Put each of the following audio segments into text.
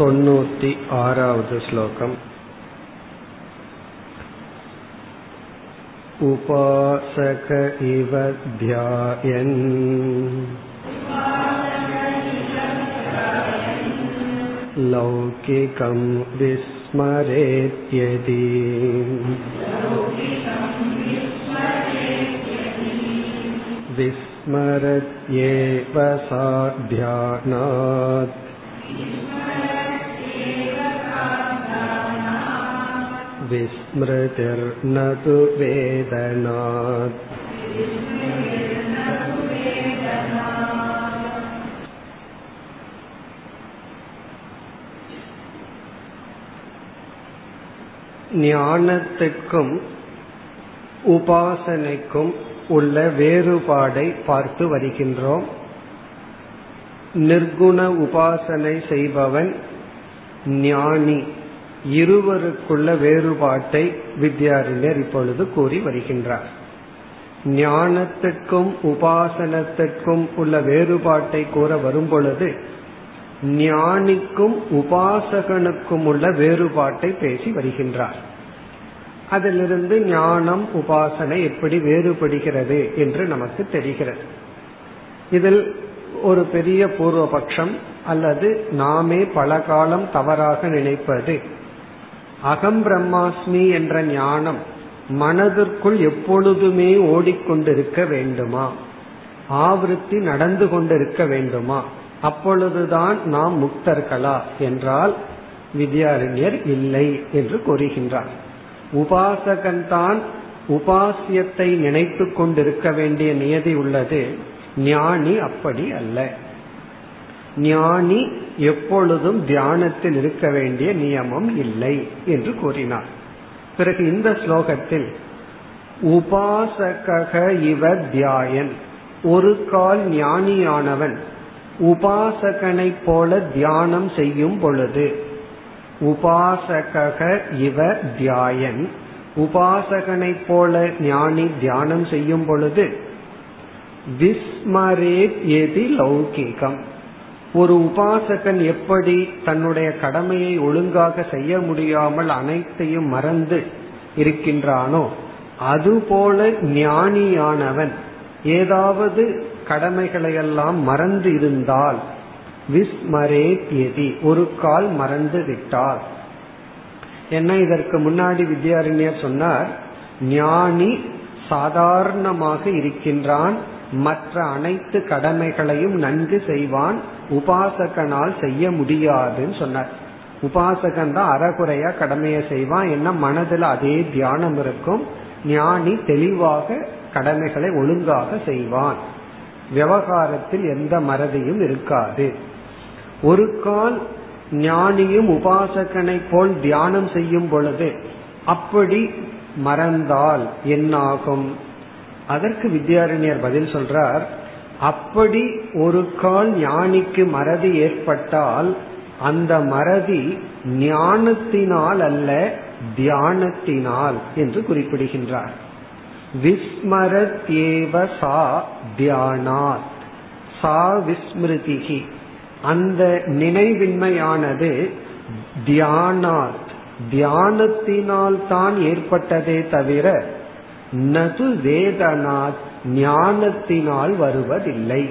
தொண்ணூத்தி ஆறாவது श्लोकम् उपासक इव ध्यायन् लौकिकं विस्मरेत्यदि विस्मरत्येव सा ध्यानात् विस्मृतिर्न तु वेदनात् ஞானத்துக்கும் உபாசனைக்கும் உள்ள வேறுபாடை பார்த்து வருகின்றோம் நிர்குண உபாசனை செய்பவன் ஞானி இருவருக்குள்ள வேறுபாட்டை வித்யாரண்யர் இப்பொழுது கூறி வருகின்றார். ஞானத்திற்கும் உபாசனத்திற்கும் உள்ள வேறுபாட்டை கூற வரும் பொழுது ஞானிக்கும் உபாசகனுக்கும் உள்ள வேறுபாட்டை பேசி வருகின்றார். அதிலிருந்து ஞானம் உபாசனை எப்படி வேறுபடுகிறது என்று நமக்கு தெரிகிறது. இதில் ஒரு பெரிய பூர்வபக்ஷம் அல்லது நாமே பல காலம் தவறாக நினைப்பது அகம் பிரம்மாஸ்மி என்ற ஞானம் மனதிற்குள் எப்பொழுதுமே ஓடிக்கொண்டிருக்க வேண்டுமா? ஆவருத்தி நடந்து கொண்டிருக்க வேண்டுமா? அப்பொழுதுதான் நாம் முக்தர்களா? என்றால் வித்யாரண்யர் இல்லை என்று கூறுகின்றார். உபாசகன்தான் உபாசியத்தை நினைத்து கொண்டிருக்க வேண்டிய நியதி உள்ளது. ஞானி அப்படி அல்ல. ஞானி எப்பொழுதும் தியானத்தில் இருக்க வேண்டிய நியமம் இல்லை என்று கூறினார். பிறகு இந்த ஸ்லோகத்தில் உபாசக இவ தியாயன். ஒரு கால் ஞானியானவன் உபாசகனை போல தியானம் செய்யும் பொழுது உபாசக இவ தியாயன். உபாசகனை போல ஞானி தியானம் செய்யும் பொழுது விஸ்மரேத் எதி லௌகிகம். ஒரு உபாசகன் எப்படி தன்னுடைய கடமையை ஒழுங்காக செய்ய முடியாமல் அனைத்தையும் மறந்து இருக்கின்றானோ அதுபோல ஞானியானவன் ஏதாவது கடமைகளையெல்லாம் மறந்து இருந்தால் விஸ்மரேத் எதி ஒரு கால் மறந்து விட்டால். என்ன இதற்கு முன்னாடி வித்யாரண்யர் சொன்னார் ஞானி சாதாரணமாக இருக்கின்றான் மற்ற அனைத்து கடமைகளையும் நன்கு செய்வான் உபாசகனால் செய்ய முடியாதுன்னு சொன்னார். உபாசகன் தான் அறகுறையா கடமையை செய்வான். என்ன மனதில் அதே தியானம் இருக்கும். ஞானி தெளிவாக கடமைகளை ஒழுங்காக செய்வான். விவகாரத்தில் எந்த மறதியும் இருக்காது. ஒரு கால் ஞானியும் உபாசகனை போல் தியானம் செய்யும் பொழுது அப்படி மறந்தால் என்னாகும்? அதற்கு வித்யாரண்யர் பதில் சொல்றார். அப்படி ஒரு கால் ஞானிக்கு மறதி ஏற்பட்டால் அந்த மறதி ஞானத்தினால் அல்ல தியானத்தினால் என்று குறிப்பிடுகின்றார். விஸ்மரத்யேவ சா தியானாத். சா விஸ்மிருதிகி அந்த நினைவின்மையானது தியானாத். தியானத்தினால் தான் ஏற்பட்டதே தவிர நது வேதனாத் ஞானத்தினால் வருவதில்லை.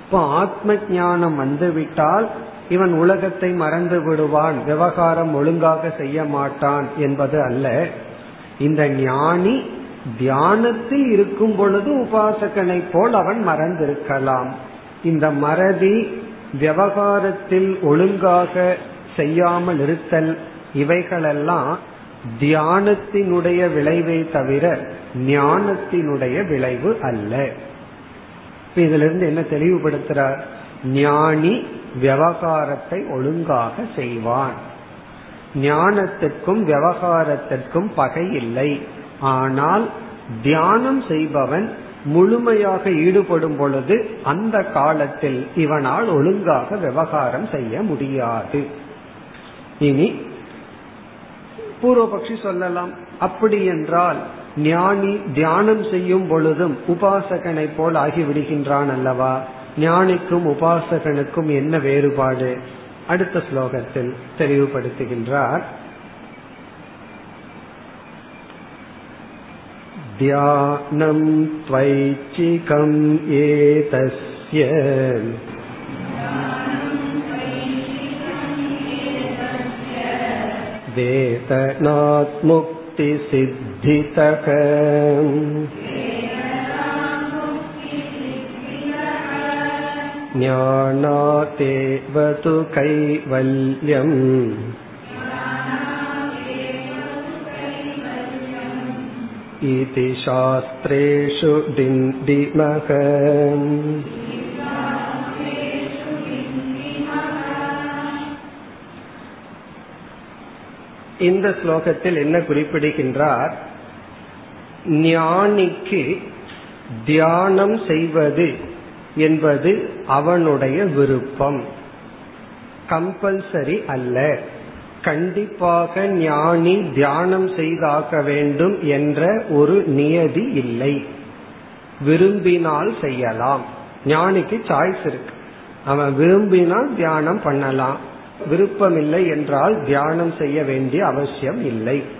இப்போ ஆத்ம ஞானம் வந்துவிட்டால் இவன் உலகத்தை மறந்து விடுவான் விவகாரம் ஒழுங்காக செய்ய மாட்டான் என்பது அல்ல. இந்த ஞானி தியானத்தில் இருக்கும் பொழுது உபாசகனை போல் அவன் மறந்திருக்கலாம். இந்த மறதி விவகாரத்தில் ஒழுங்காக செய்யாமல் இருத்தல் இவைகளெல்லாம் தியானத்தினுடைய விளைவை தவிர ஞானத்தினுடைய விளைவு அல்ல. இதுல இருந்து என்ன தெளிவுபடுத்துறார்? ஞானி விவகாரத்தை ஒழுங்காக செய்வான். ஞானத்திற்கும் விவகாரத்திற்கும் பகை இல்லை. ஆனால் தியானம் செய்பவன் முழுமையாக ஈடுபடும் பொழுது அந்த காலத்தில் இவனால் ஒழுங்காக விவகாரம் செய்ய முடியாது. இனி பூர்வபக்ஷி சொல்லலாம். அப்படி என்றால் ஞானி தியானம் செய்யும் பொழுதும் உபாசகனை போல் ஆகிவிடுகின்றான் அல்லவா ஞானிக்கும் உபாசகனுக்கும் என்ன வேறுபாடு அடுத்த ஸ்லோகத்தில் தெளிவுபடுத்துகின்றார் ध्यानं त्वैच्छिकम् एतस्य वेतनात्मुक्तिसिद्धितः ज्ञानातेव तु कैवल्यम् इति शास्त्रेषु डिण्डिमः இந்த ஸ்லோகத்தில் என்ன குறிப்பிடுகின்றார் ஞானிக்கு தியானம் செய்வது என்பது அவனுடைய விருப்பம். கம்பல்சரி அல்ல. கண்டிப்பாக ஞானி தியானம் செய்தாக வேண்டும் என்ற ஒரு நியதி இல்லை. விரும்பினால் செய்யலாம். ஞானிக்கு சாய்ஸ் இருக்கு. அவன் விரும்பினால் தியானம் பண்ணலாம். விருப்பமில்லை என்றால் தியானம் செய்ய வேண்டிய அவசியம் இல்லை.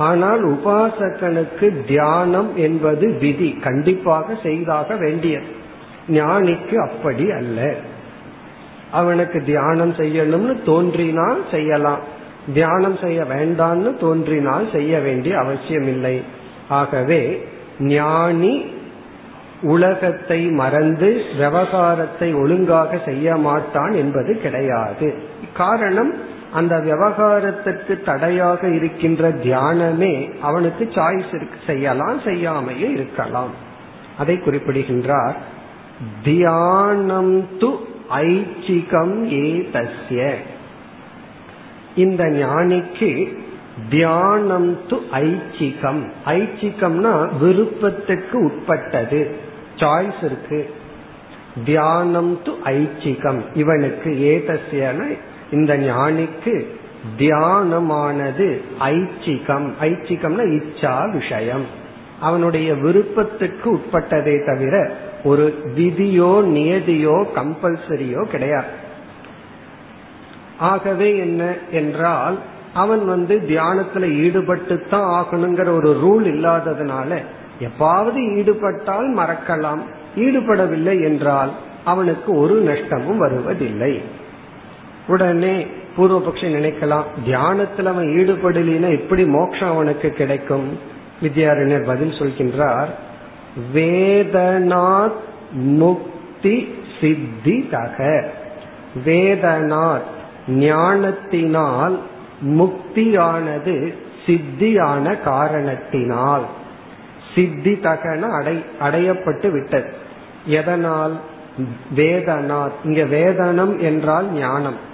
ஆனால் உபாசகனுக்கு தியானம் என்பது விதி கண்டிப்பாக செய்தாக வேண்டியது. ஞானிக்கு அப்படி அல்ல. அவனுக்கு தியானம் செய்யணும்னு தோன்றினால் செய்யலாம். தியானம் செய்ய வேண்டாம்னு தோன்றினால் செய்ய வேண்டிய அவசியம் இல்லை ஆகவே ஞானி உலகத்தை மறந்து விவகாரத்தை ஒழுங்காக செய்ய மாட்டான் என்பது கிடையாது. காரணம் அந்த விவகாரத்திற்கு தடையாக இருக்கின்ற தியானமே அவனுக்கு சாய்ஸ் இருக்கு. செய்யலாம் செய்யாமையே இருக்கலாம். அதை குறிப்பிடுகின்றார். தியானம் து ஐச்சிகம் ஏ தஸ்ய இந்த ஞானிக்கு தியானம் து ஐச்சிகம். ஐச்சிகம்னா விருப்பத்துக்கு உட்பட்டது. சாய்ஸ் இருக்கு. தியானம் து ஐச்சிகம். இவனுக்கு ஏதஸ்யன இந்த ஞானிக்கு தியானமானது ஐச்சிகம். ஐச்சிகம்னா இச்சா விஷயம். அவனுடைய விருப்பத்துக்கு உட்பட்டதே தவிர ஒரு விதியோ நியதியோ கம்பல்சரியோ கிடையாது. ஆகவே என்ன என்றால் அவன் வந்து தியானத்துல ஈடுபட்டு தான் ஆகணுங்கிற ஒரு ரூல் இல்லாததுனால எப்பாவது ஈடுபட்டால் மறக்கலாம். ஈடுபடவில்லை என்றால் அவனுக்கு ஒரு நஷ்டமும் வருவதில்லை. உடனே பூர்வபக்ஷி நினைக்கலாம் தியானத்துல அவன் ஈடுபடலினா எப்படி மோட்சம் அவனுக்கு கிடைக்கும்? வித்யாரண்யர் பதில் சொல்கின்றார் வேதனாத் முக்தி சித்தி தக. வேதனாத் ஞானத்தினால் முக்தியானது சித்தியான காரணத்தினால். சித்தி தகன அடை அடையப்பட்டு விட்டது. எதனால்? வேதனாத் இங்க வேதனம் என்றால் ஞானம்.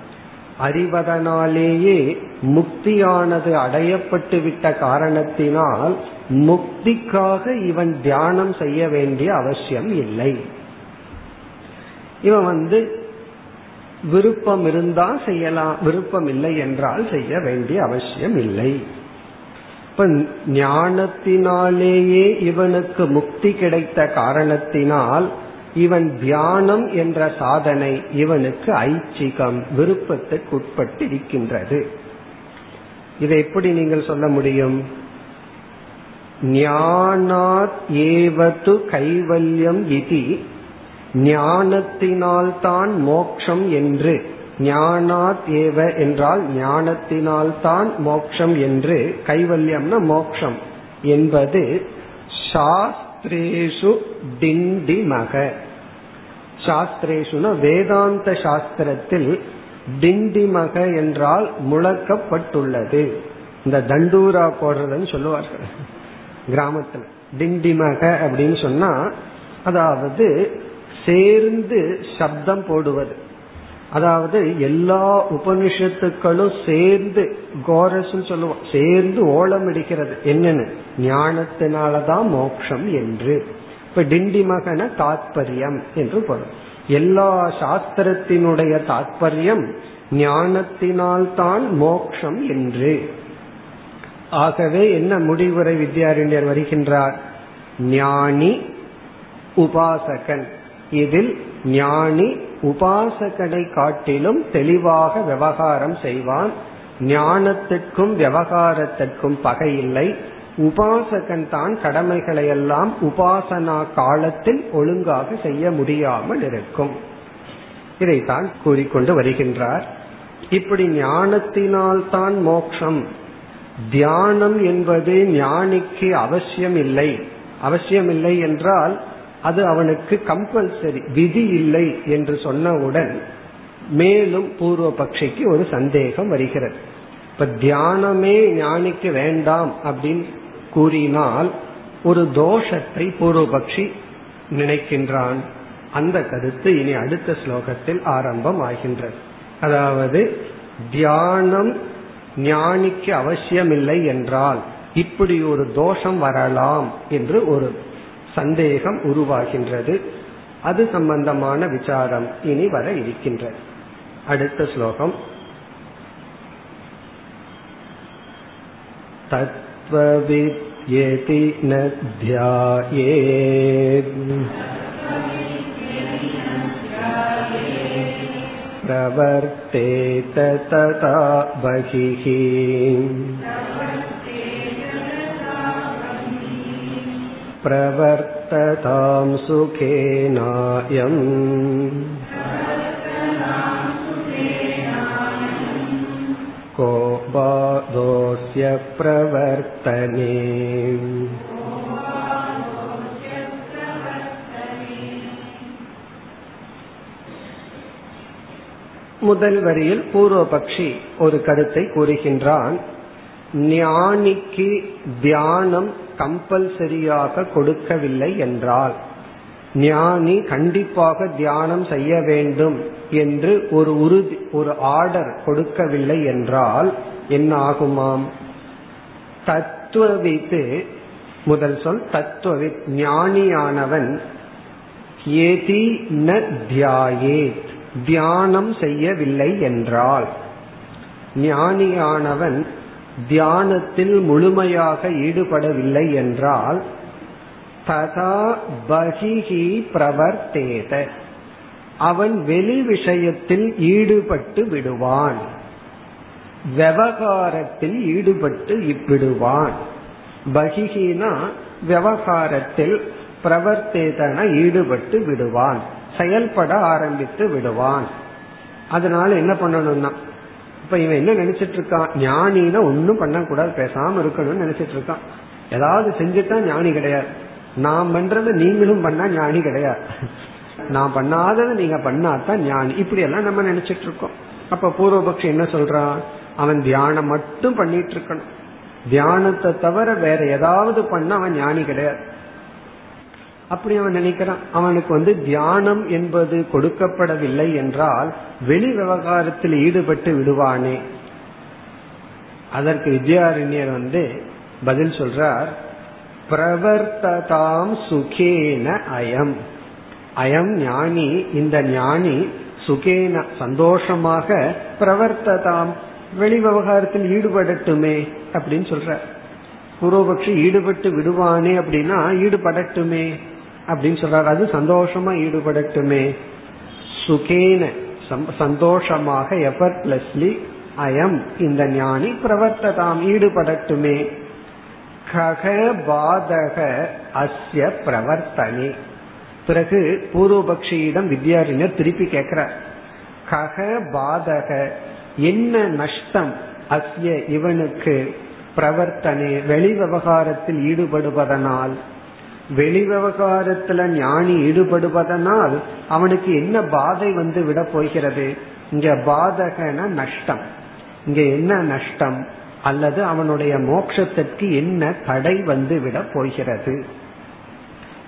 அறிவதனாலேயே முக்தியானது அடையப்பட்டு விட்ட காரணத்தினால் முக்திக்காக இவன் தியானம் செய்ய வேண்டிய அவசியம் இல்லை. இவன் வந்து விருப்பம் இருந்தா செய்யலாம் விருப்பம் இல்லை என்றால் செய்ய வேண்டிய அவசியம் இல்லை. இப்ப ஞானத்தினாலேயே இவனுக்கு முக்தி கிடைத்த காரணத்தினால் இவன் தியானம் என்ற சாதனை இவனுக்கு ஐச்சிகம் விருப்பத்துக்கு உட்பட்டிருக்கின்றது இதை எப்படி நீங்கள் சொல்ல முடியும்? ஞானாத் ஏவது கைவல்யம் இதி ஞானத்தினால்தான் மோக்ஷம் என்று. ஞானாத் ஏவ என்றால் ஞானத்தினால்தான் மோக்ஷம் என்று. கைவல்யம்னா மோக்ஷம் என்பது சாஸ்திரேஷு டிண்டிமக. சாஸ்திரேஷுனா வேதாந்த சாஸ்திரத்தில் டிண்டிமக என்றால் முழக்கப்பட்டுள்ளது. இந்த தண்டூரா போடுறதுன்னு சொல்லுவார்கள். கிராமத்துல டிண்டிமக அப்படின்னு சொன்னா அதாவது சேர்ந்து சப்தம் போடுவது. அதாவது எல்லா உபனிஷத்துக்களும் சேர்ந்து கோரஸ் சொல்லுவோம். சேர்ந்து ஓலம் அடிக்கிறது என்னன்னு? ஞானத்தினாலதான் மோக்ஷம் என்று. இப்ப டிண்டிமகன தாத்பரியம் என்று பொருள். எல்லா சாஸ்திரத்தினுடைய தாத்பரியம் ஞானத்தினால்தான் மோக்ஷம் என்று. ஆகவே என்ன முடிவுரை வித்யாரண்யர் வருகின்றார்? ஞானி உபாசகன். இதில் ஞானி உபாசகனை காட்டிலும் தெளிவாக விவகாரம் செய்வான். ஞானத்திற்கும் விவகாரத்திற்கும் பகை இல்லை உபாசகன் தான் கடமைகளை எல்லாம் உபாசனா காலத்தில் ஒழுங்காக செய்ய முடியாமல் இருக்கும். இதைத்தான் கூறிக்கொண்டு வருகின்றார். இப்படி ஞானத்தினால் தான் மோக்ஷம். தியானம் என்பது ஞானிக்கு அவசியம் இல்லை அவசியம் இல்லை என்றால் அது அவனுக்கு கம்பல்சரி விதி இல்லை என்று சொன்னவுடன் மேலும் பூர்வ பட்சிக்கு ஒரு சந்தேகம் வருகிறது. இப்ப தியானமே ஞானிக்கு வேண்டாம் அப்படின்னு கூறினால் ஒரு தோஷத்தை பூர்வபக்ஷி நினைக்கின்றான். அந்த கருத்து இனி அடுத்த ஸ்லோகத்தில் ஆரம்பம் ஆகின்றது அதாவது தியானம் ஞானிக்கு அவசியமில்லை என்றால் இப்படி ஒரு தோஷம் வரலாம் என்று ஒரு சந்தேகம் உருவாகின்றது. அது சம்பந்தமான விசாரம் இனி வர இருக்கின்றது. அடுத்த ஸ்லோகம். तत्त्वविद्येति न ध्यायेत् प्रवर्तेत तथा बहिः प्रवर्ततां सुखेनायम् को बाधोऽस्य प्रवर्तने முதல் வரியில் பூர்வபக்ஷி ஒரு கருத்தை கூறுகின்றான் ஞானிக்கு தியானம் கம்பல்சரியாக கொடுக்கவில்லை என்றால் ஞானி கண்டிப்பாக தியானம் செய்ய வேண்டும் என்று ஒரு உறுதி ஒரு ஆர்டர் கொடுக்கவில்லை என்றால் என்ன ஆகுமாம்? தத்துவவித்து முதல் சொல் தத்துவவித் ஞானியானவன் ஏதி ந தியாயே தியானம் செய்யவில்லை என்றால். ஞானியானவன் தியானத்தில் முழுமையாக ஈடுபடவில்லை என்றால் ததா பகிஹி பிரவர்த்தேத அவன் வெளி விஷயத்தில் ஈடுபட்டு விடுவான். விவகாரத்தில் ஈடுபட்டு விடுவான் பகிஹினா விவகாரத்தில் பிரவர்த்தேதன ஈடுபட்டு விடுவான். செயல்பட ஆரம்பித்து விடுவான். அதனால என்ன பண்ணணும்னா இப்ப இவன் என்ன நினைச்சிட்டு இருக்கான் ஞானின ஒன்னும் பண்ணக்கூடாது பேசாம இருக்கணும்னு நினைச்சிட்டு இருக்கான் ஏதாவது செஞ்சுட்டா ஞானி கிடையாது. நான் பண்றத நீங்களும் பண்ணா ஞானி கிடையாது. நான் பண்ணாததை நீங்க பண்ணாதான் ஞானி. இப்படி எல்லாம் நம்ம நினைச்சிட்டு இருக்கோம் அப்ப பூர்வபக்ஷம் என்ன சொல்றான் அவன் தியானம் மட்டும் பண்ணிட்டு இருக்கணும் தியானத்தை தவிர வேற ஏதாவது பண்ண அவன் ஞானி கிடையாது. அப்படி அவன் நினைக்கிறான். அவனுக்கு வந்து தியானம் என்பது கொடுக்கப்படவில்லை என்றால் வெளி விவகாரத்தில் ஈடுபட்டு விடுவானே. அதற்கு வித்யாரண்யர் வந்து பதில் சொல்றார் பிரவர்த்ததாம் சுகேன அயம். அயம் ஞானி இந்த ஞானி சுகேன சந்தோஷமாக பிரவர்த்ததாம் வெளி விவகாரத்தில் ஈடுபடட்டுமே அப்படின்னு சொல்ற பூர்வபக்ஷி ஈடுபட்டு விடுவானே அப்படின்னா ஈடுபடட்டுமே அப்படின்னு சொல்றாரு. அது சந்தோஷமா ஈடுபடட்டுமே. சுகேன சந்தோஷமாக எஃபர்ட்லெஸ்லி அயம் இந்த ஞானி பிரவர்த்ததாம் ஈடுபடட்டுமே. கக பாதக அஸ்ய பிரவர்த்தனே. பிறகு பூர்வபக்ஷியிடம் வித்யாரிஞர் திருப்பி கேட்கிறார். கக பாதக என்ன நஷ்டம் அஸ்ய இவனுக்கு பிரவர்த்தனை? வெளி விவகாரத்தில் ஈடுபடுவதனால். வெளி விவகாரத்துல ஞானி ஈடுபடுவதனால் அவனுக்கு என்ன பாதை வந்து விட போகிறது? இங்க பாதகன நஷ்டம். இங்க என்ன நஷ்டம்? அல்லது அவனுடைய மோட்சத்திற்கு என்ன தடை வந்து விட போகிறது?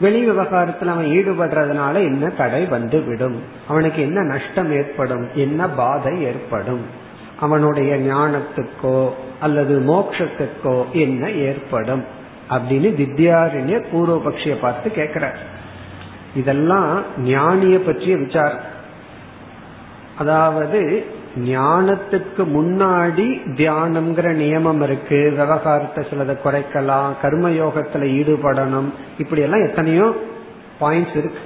வெளி விவகாரத்தில் அவன் ஈடுபடுறதுனால என்ன தடை வந்து விடும் அவனுக்கு என்ன நஷ்டம் ஏற்படும்? என்ன பாதை ஏற்படும்? அவனுடைய ஞானத்துக்கோ அல்லது மோட்சத்துக்கோ என்ன ஏற்படும்? அப்படின்னு வித்யாரண்ய பூர்வபக்ஷிய பார்த்து கேட்கிறார். இதெல்லாம் ஞானிய பற்றிய விசாரம். அதாவது ஞானத்துக்கு முன்னாடி தியானம்ங்கிற நியமம் இருக்கு. விவகாரத்தை சிலதை குறைக்கலாம் கர்மயோகத்துல ஈடுபடணும். இப்படி எல்லாம் எத்தனையோ பாயிண்ட்ஸ் இருக்கு.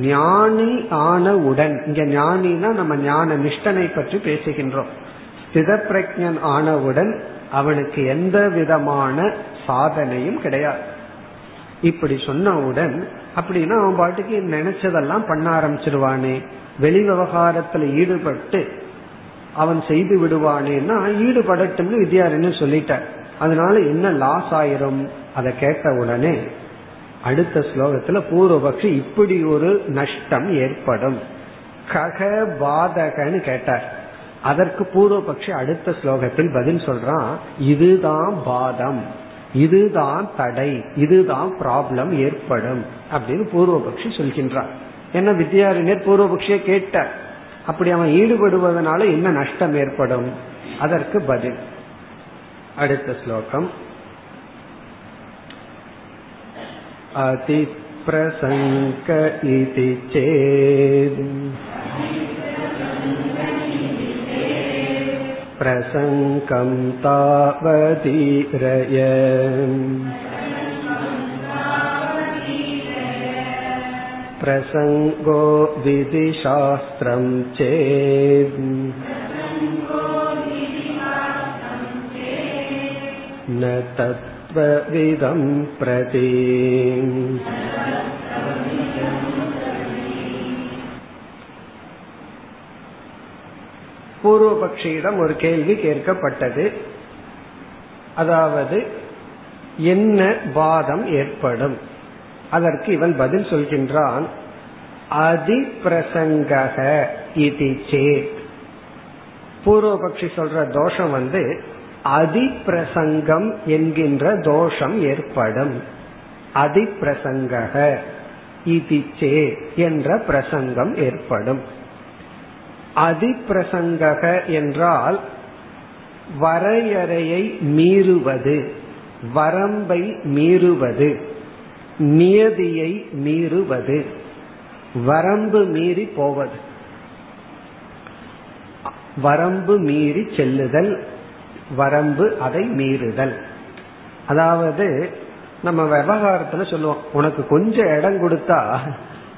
ஞானி ஆனவுடன் இங்க ஞானினா நம்ம ஞான நிஷ்டனை பற்றி பேசுகின்றோம். ஸ்தித பிரஜன் ஆனவுடன் அவனுக்கு எந்த விதமான சாதனையும் கிடையாது. இப்படி சொன்னவுடன் அப்படின்னா அவன் பாட்டுக்கு நினைச்சதெல்லாம் பண்ண ஆரம்பிச்சிருவானே. வெளி விவகாரத்துல ஈடுபட்டு அவன் செய்து விடுவானேன்னா ஈடுபடட்டும்னு வித்யாரண்யன் சொல்லிட்டார். அதனால என்ன லாஸ் ஆயிரும்? அதை கேட்ட உடனே அடுத்த ஸ்லோகத்துல பூர்வபக்ஷி இப்படி ஒரு நஷ்டம் ஏற்படும். கக பாதகன்னு கேட்டார். அதற்கு பூர்வபக்ஷி அடுத்த ஸ்லோகத்தில் பதில் சொல்றான் இதுதான் பாதம். இதுதான் தடை. இதுதான் ப்ராப்ளம் ஏற்படும். அப்படின்னு பூர்வபக்ஷி சொல்கின்றான் என்ன வித்யாரிணியர் பூர்வபக்ஷிய கேட்டார். அப்படி அவன் ஈடுபடுவதனால என்ன நஷ்டம் ஏற்படும் அதற்கு பதில் அடுத்த ஸ்லோகம் अतिप्रसङ्क इति चेत् प्रसङ्कं तावतीरय प्रसङ्गो विधिशास्त्रं चेत् न तत्त्वविदं प्रति பூர்வபக்ஷியிடம் ஒரு கேள்வி கேட்கப்பட்டது அதாவது என்ன வாதம் ஏற்படும் அதற்கு இவன் பதில் சொல்கின்றான் அதிப்பிரசங்கக இது சேத். பூர்வபக்ஷி சொல்ற தோஷம் வந்து அதிப்பிரசங்கம் என்கின்ற தோஷம் ஏற்படும். அதிப்பிரசங்கக இது சே என்ற பிரசங்கம் ஏற்படும். அதிப்பிரசங்கக என்றால் வரையறையை மீறுவது வரம்பை மீறுவது. நியதியை மீறுவது. வரம்பு மீறி போவது. வரம்பு மீறி செல்லுதல் வரம்பு அதை மீறுதல். அதாவது நம்ம விவகாரத்துல சொல்லுவோம் உனக்கு கொஞ்சம் இடம் கொடுத்தா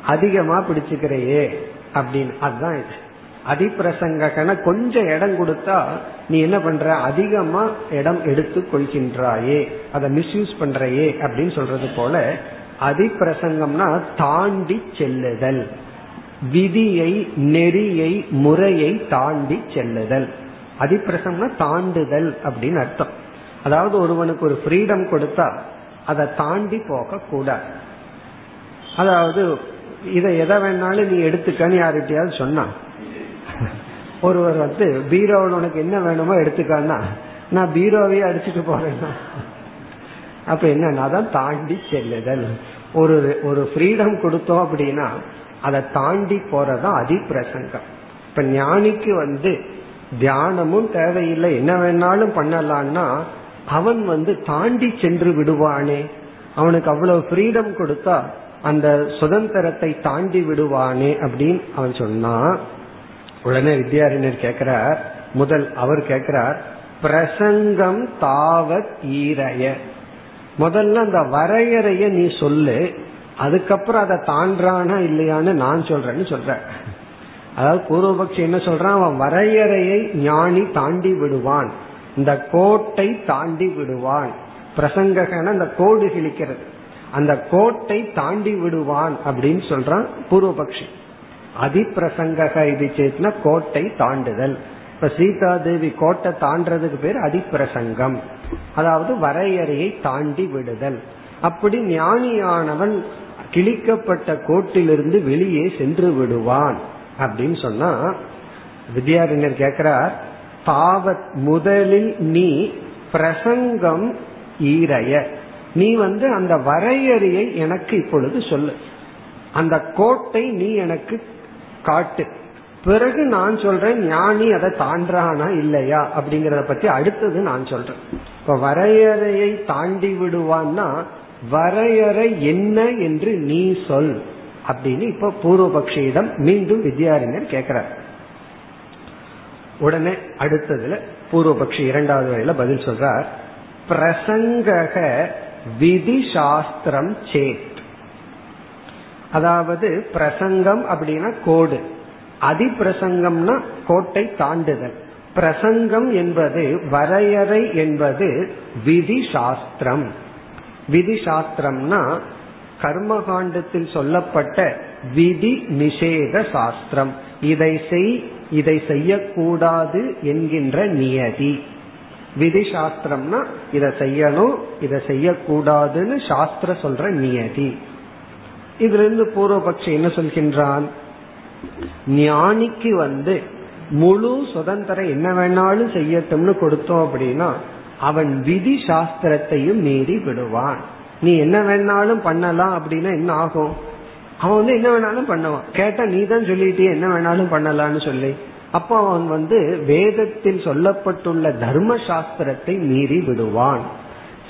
அதிகமா பிடிச்சுக்கிறையே அப்படின்னு. அதுதான் இது. அதிப்பிரசங்கன கொஞ்சம் இடம் கொடுத்தா நீ என்ன பண்ற? அதிகமா இடம் எடுத்து கொள்கின்றாயே. அதை மிஸ்யூஸ் பண்றையே அப்படின்னு சொல்றது போல அதிப்பிரசங்கம்னா தாண்டி செல்லுதல். விதியை நெறியை முறையை தாண்டி செல்லுதல். அதிப்பிரசம்னா தாண்டுதல் அப்படின்னு அர்த்தம். அதாவது ஒருவனுக்கு ஒரு ஃப்ரீடம் கொடுத்தா அதை தாண்டி போக கூடாது. அதாவது இதை எதை வேணாலும் நீ எடுத்துக்கன்னு யார்கிட்டயாவது சொன்னா ஒருவர் வந்து பீரோவில் உனக்கு என்ன வேணுமோ எடுத்துக்கான்னா நான் பீரோவையே அடிச்சுட்டு போறேன்னா அப்ப என்ன தான் தாண்டி செல்லுதல். ஒரு ஒரு ஃப்ரீடம் கொடுத்தோம் அப்படின்னா அதை தாண்டி போறதான் அதிப்பிரசங்கம். இப்ப ஞானிக்கு வந்து தியானமும் தேவையில்லை. என்ன வேணாலும் பண்ணலான்னா அவன் வந்து தாண்டி சென்று விடுவானே. அவனுக்கு அவ்வளவு ஃப்ரீடம் கொடுத்தா அந்த சுதந்திரத்தை தாண்டி விடுவானே அப்படின்னு அவன் சொன்னான் உடனே வித்யாரண்யர் கேட்கிறார் முதல் அவர் கேட்கிறார் பிரசங்கம் தாவத் ஈரைய. முதல்ல அந்த வரையறைய நீ சொல்லு அதுக்கப்புறம் அதை தாண்டானா இல்லையான்னு நான் சொல்றேன்னு சொல்ற. அதாவது பூர்வபக்ஷி என்ன சொல்றான்? அவன் வரையறையை ஞானி தாண்டி விடுவான். இந்த கோட்டை தாண்டி விடுவான். பிரசங்ககன அந்த கோடு கிழிக்கிறது. அந்த கோட்டை தாண்டி விடுவான் அப்படின்னு சொல்றான் பூர்வபக்ஷி. அதிப்பிரசங்கக இது சேத்னா கோட்டை தாண்டுதல். இப்ப சீதா தேவி கோட்டை தாண்டதுக்கு பேர் அதிப்பிரசங்கம். அதாவது வரையறையை தாண்டி விடுதல். அப்படி ஞானியானவன் கிழிக்கப்பட்ட கோட்டிலிருந்து வெளியே சென்று விடுவான். அப்படின்னு சொன்னா வித்யாரண்யர் கேட்கிறார் தாவத் முதலில் நீ பிரசங்கம் ஈரைய. நீ வந்து அந்த வரையறையை எனக்கு இப்பொழுது சொல்லு. அந்த கோட்டை நீ எனக்கு காட்டு. பிறகு நான் சொல்றேன் ஞானி அதை தாண்டானா இல்லையா? அப்படிங்கறத பத்தி அடுத்தது நான் சொல்றேன். இப்ப வரையறையை தாண்டி விடுவான்னா வரையறை என்ன என்று நீ சொல் அப்படின்னு இப்ப பூர்வபக்ஷியிடம் மீண்டும் வித்யாரிஞர் கேட்கிறார் உடனே அடுத்ததுல பூர்வபக்ஷி இரண்டாவது வரையில பதில் சொல்றார். பிரசங்கக விதி சாஸ்திரம் சேத் அதாவது பிரசங்கம் அப்படின்னா கோடு. அதிப்பிரசங்கம்னா கோட்டை தாண்டுதல். பிரசங்கம் என்பது வரையறை என்பது விதி சாஸ்திரம் விதி சாஸ்திரம்னா கர்மகாண்டத்தில் சொல்லப்பட்ட விதி நிஷேத சாஸ்திரம். இதை செய் இதை செய்யக்கூடாது என்கின்ற நியதி. விதி சாஸ்திரம்னா இதை செய்யணும் இதை செய்யக்கூடாதுன்னு சாஸ்திர சொல்ற நியதி. இதுல இருந்து என்ன சொல்கின்றான்? ஞானிக்கு வந்து முழு சுதந்திரம் என்ன வேணாலும் செய்யட்டும்னு கொடுத்தோம் அப்படின்னா அவன் விதி சாஸ்திரத்தையும் மீறி விடுவான். நீ என்ன வேணாலும் பண்ணலாம் அப்படின்னா என்ன ஆகும்? அவன் வந்து என்ன வேணாலும் பண்ணுவான். கேட்டா நீ தான் சொல்லிட்டே என்ன வேணாலும் பண்ணலாம்னு சொல்லி. அப்போ அவன் வந்து வேதத்தில் சொல்லப்பட்டுள்ள தர்ம சாஸ்திரத்தை மீறி விடுவான்.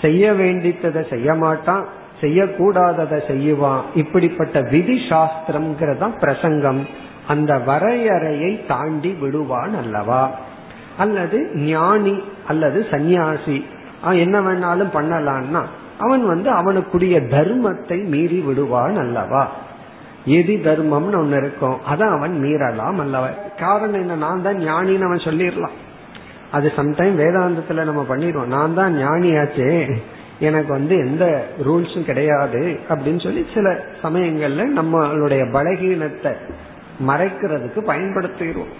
செய்ய வேண்டித்ததை செய்ய மாட்டான். செய்யக்கூடாததை செய்யுவான். இப்படிப்பட்ட விதி சாஸ்திரம்ங்கிறதான் பிரசங்கம். அந்த வரையறையை தாண்டி விடுவான் அல்லவா? அல்லது ஞானி அல்லது சந்நியாசி. என்ன வேணாலும் பண்ணலான்னா அவன் வந்து அவனுக்குரிய தர்மத்தை மீறி விடுவான் அல்லவா? எதி தர்மம்னு ஒன்னு இருக்கும். அதான் அவன் மீறலாம் அல்லவா? காரணம் என்ன? நான் தான் ஞானின்னு அவன் சொல்லிடலாம். அது சம்டைம் வேதாந்தத்துல நம்ம பண்ணிடுவோம். நான் தான் ஞானியாச்சே. எனக்கு வந்து எந்த ரூல்ஸும் கிடையாது அப்படின்னு சொல்லி சில சமயங்கள்ல நம்மளுடைய பலகீனத்தை மறைக்கிறதுக்கு பயன்படுத்திடுவோம்.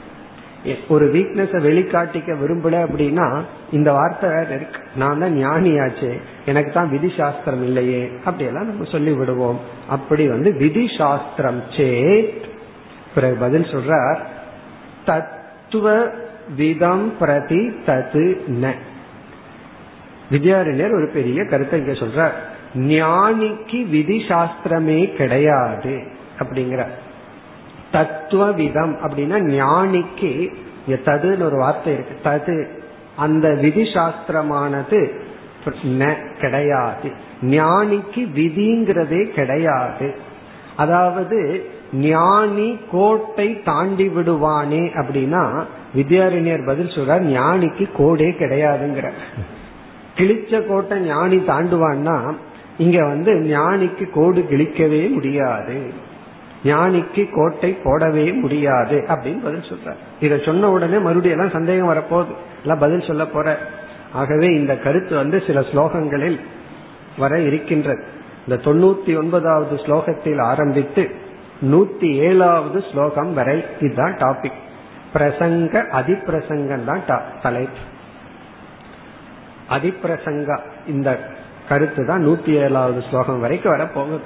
ஒரு வீக்னஸ வெளிக்காட்டிக்க விரும்பல அப்படின்னா இந்த வார்த்தை வேற இருக்கு. நான் தான் ஞானியாச்சு எனக்கு தான் விதி சாஸ்திரம் இல்லையே அப்படியெல்லாம் நம்ம சொல்லி விடுவோம் அப்படி வந்து விதி சாஸ்திரம் சேத். பிறகு பதில் சொல்றார் தத்துவ விதம் பிரதி தது ந. வித்யாரண்யர் ஒரு பெரிய கருத்தை இங்க சொல்ற ஞானிக்கு விதி சாஸ்திரமே கிடையாது அப்படிங்கிற. தத்துவ விதம் அப்படின்னா ஞானிக்கு ததுன்னு ஒரு வார்த்தை இருக்கு தது. அந்த விதி சாஸ்திரமானது கிடையாது. ஞானிக்கு விதிங்கிறதே கிடையாது. அதாவது ஞானி கோட்டை தாண்டி விடுவானே அப்படின்னா வித்யாரண்யர் பதில் சொல்றார் ஞானிக்கு கோடே கிடையாதுங்கிற. கிழிச்ச கோட்டை ஞானி தாண்டுவான்னா இங்க வந்து ஞானிக்கு கோடு கிழிக்கவே முடியாது. ஞானிக்கு கோட்டை போடவே முடியாது அப்படின்னு பதில் சொல்ற இத சொன்ன உடனே மறுபடியும் எல்லாம் சந்தேகம் வரப்போகுது. எல்லாம் பதில் சொல்ல போற. ஆகவே இந்த கருத்து வந்து சில ஸ்லோகங்களில் வர இருக்கின்றது. இந்த தொண்ணூத்தி ஒன்பதாவது ஸ்லோகத்தில் ஆரம்பித்து நூத்தி ஏழாவது ஸ்லோகம் வரை இதுதான் டாபிக் பிரசங்க அதிப்பிரசங்கம் தான் தலைப்பு. அதிப்பிரசங்கா. இந்த கருத்து தான் நூத்தி ஏழாவது ஸ்லோகம் வரைக்கும் வரப்போகுது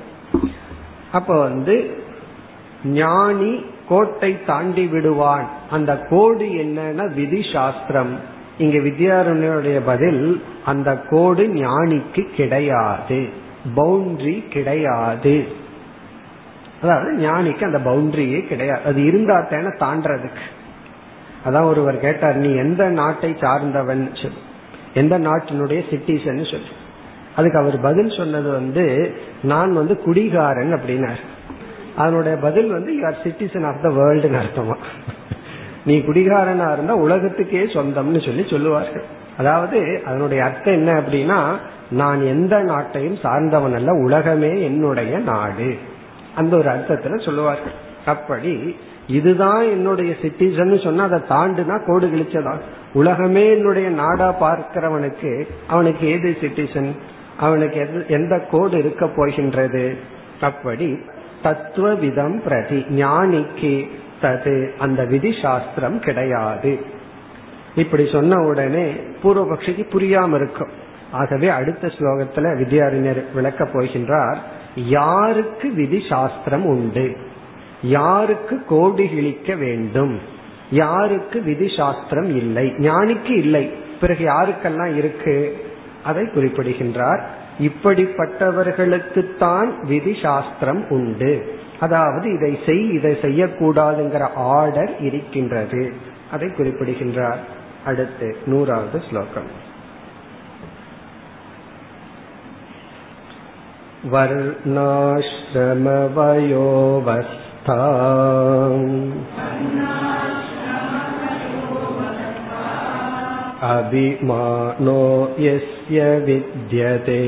அப்ப வந்து ஞானி கோட்டை தாண்டி விடுவான். அந்த கோடு என்னன்னா விதி சாஸ்திரம் இங்க வித்யாரண்யருடைய பதில் அந்த கோடு ஞானிக்கு கிடையாது. பவுண்டரி கிடையாது. அதாவது ஞானிக்கு அந்த பவுண்டரியே கிடையாது. அது இருந்தா தானே தாண்டறதுக்கு. அதான் ஒருவர் கேட்டார் நீ எந்த நாட்டை சார்ந்தவன்? சொல்லு எந்த நாட்டினுடைய சிட்டிசன் சொல்லி. அதுக்கு அவர் பதில் சொன்னது வந்து நான் வந்து குடிகாரன் அப்படின்னாரு. அதனுடைய பதில் வந்து you are citizen of the வேர்ல்டுன்னு அர்த்தமா. நீ குடிகாரனா இருந்தா உலகத்துக்கே சொந்தம்னு சொல்லி சொல்லுவார்கள். அதாவது அதனுடைய அர்த்தம் என்ன அப்படின்னா நான் எந்த நாட்டையும் சார்ந்தவன் அல்ல உலகமே என்னுடைய நாடு அந்த ஒரு அர்த்தத்துல சொல்லுவார்கள். அப்படி இதுதான் என்னுடைய சிட்டிசன் சொன்னா அதை தாண்டுனா கோடு கிழிச்சதான் உலகமே என்னுடைய நாடா பார்க்கிறவனுக்கு அவனுக்கு ஏது சிட்டிசன் அவனுக்கு எந்த கோடு இருக்க போகின்றது? அப்படி தத்துவ விதம் பிரதி ஞானிக்கு தது அந்த விதி சாஸ்திரம் கிடையாது. இப்படி சொன்ன உடனே பூர்வபக்ஷிக்கு புரியாம இருக்கும் ஆகவே அடுத்த ஸ்லோகத்துல வித்யாரிஞர் விளக்க போகின்றார் யாருக்கு விதி சாஸ்திரம் உண்டு? யாருக்கு கோடி கிழிக்க வேண்டும்? யாருக்கு விதி சாஸ்திரம் இல்லை? ஞானிக்கு இல்லை. பிறகு யாருக்கெல்லாம் இருக்கு? அதை குறிப்பிடுகின்றார். இப்படிப்பட்டவர்களுக்குத்தான் விதி சாஸ்திரம் உண்டு. அதாவது இதை செய் இதை செய்யக்கூடாதுங்கிற ஆர்டர் இருக்கின்றது. அதை குறிப்பிடுகின்றார். அடுத்து நூறாவது ஸ்லோகம். वर्णाश्रमवयोवस्था अभिमानो यस्य विद्यते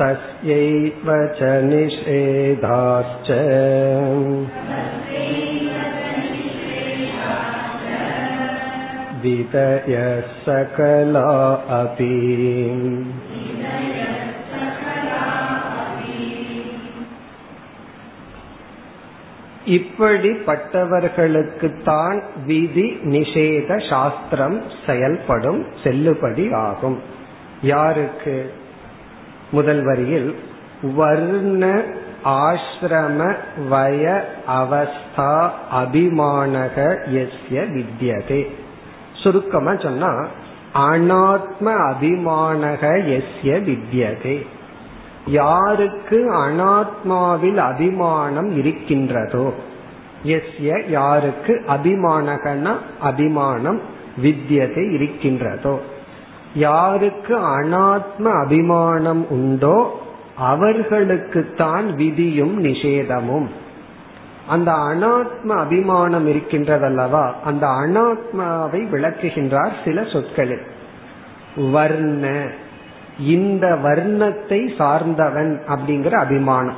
तस्यैव च निषेधाश्च विदयः सकला अपि இப்படிப்பட்டவர்களுக்குத்தான் விதி நிஷேத சாஸ்திரம் செயல்படும் செல்லுபடி ஆகும் யாருக்கு? முதல் வரியில் வர்ண ஆசிரம வய அவஸ்தா அபிமானக எஸ்ய வித்யதே. சுருக்கமா சொன்னா அனாத்ம அபிமானக எஸ்ய வித்யதே. யாருக்கு அனாத்மாவில் அபிமானம் இருக்கின்றதோ? எஸ்ய யாருக்கு அபிமானகன அபிமானம் வித்தியதை இருக்கின்றதோ? யாருக்கு அனாத்ம அபிமானம் உண்டோ அவர்களுக்குத்தான் விதியும் நிஷேதமும். அந்த அனாத்ம அபிமானம் இருக்கின்றதல்லவா? அந்த அனாத்மாவை விளக்குகின்றார் சில சொற்களில். வர்ண இந்த வர்ணத்தை சார்ந்தவன் அப்படிங்கிற அபிமானம்.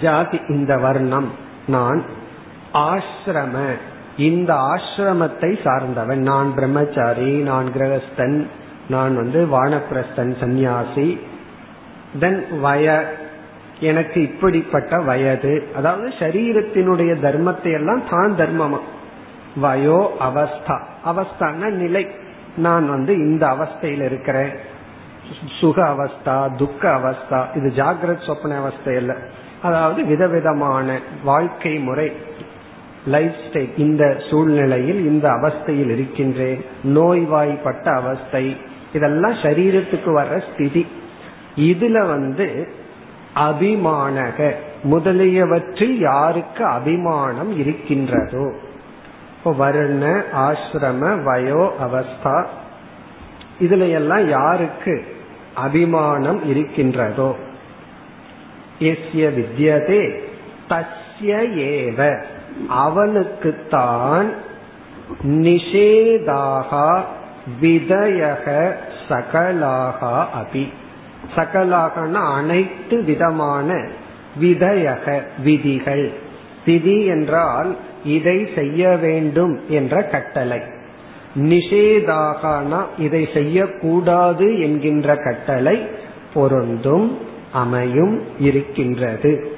ஜாதி இந்த வர்ணம் நான் ஆசிரம. இந்த ஆசிரமத்தை சார்ந்தவன். நான் பிரம்மச்சாரி நான் கிரகஸ்தன் நான் வந்து வானப்பிரஸ்தன் சந்நியாசி. தென் வய எனக்கு இப்படிப்பட்ட வயது. அதாவது சரீரத்தினுடைய தர்மத்தை எல்லாம் தான் தர்மமா? வயோ அவஸ்தா. அவஸ்தான நிலை. நான் வந்து இந்த அவஸ்தையில் இருக்கிறேன். சுக அவஸ்தா துக்க அவஸ்தா இது ஜாகிரத் சொப்பன அவஸ்தை அல்ல அதாவது விதவிதமான வாழ்க்கை முறை லைஃப் ஸ்டைல் இந்த சூழ்நிலையில் இந்த அவஸ்தையில் இருக்கின்றேன். நோய்வாய்ப்பட்ட அவஸ்தை. இதெல்லாம் சரீரத்துக்கு வர்ற ஸ்திதி. இதுல வந்து அபிமானக. முதலியவற்றில் யாருக்கு அபிமானம் இருக்கின்றதோ? வர்ண ஆசிரம வயோ அவஸ்தா. இதுல எல்லாம் யாருக்கு அபிமானம் இருக்கின்றதோ? எஸ்ய வித்யதே தஸ்ய ஏவ. அவனுக்குத்தான் நிஷேதாக விதயக சகலாக அபி. சகலாகன அனைத்து விதமான விதயக விதிகள். விதி என்றால் இதை செய்ய வேண்டும் என்ற கட்டளை. நிஷேதாகனா இதை செய்யக்கூடாது என்கின்ற கட்டளை பொருந்தும் அமையும் இருக்கின்றது.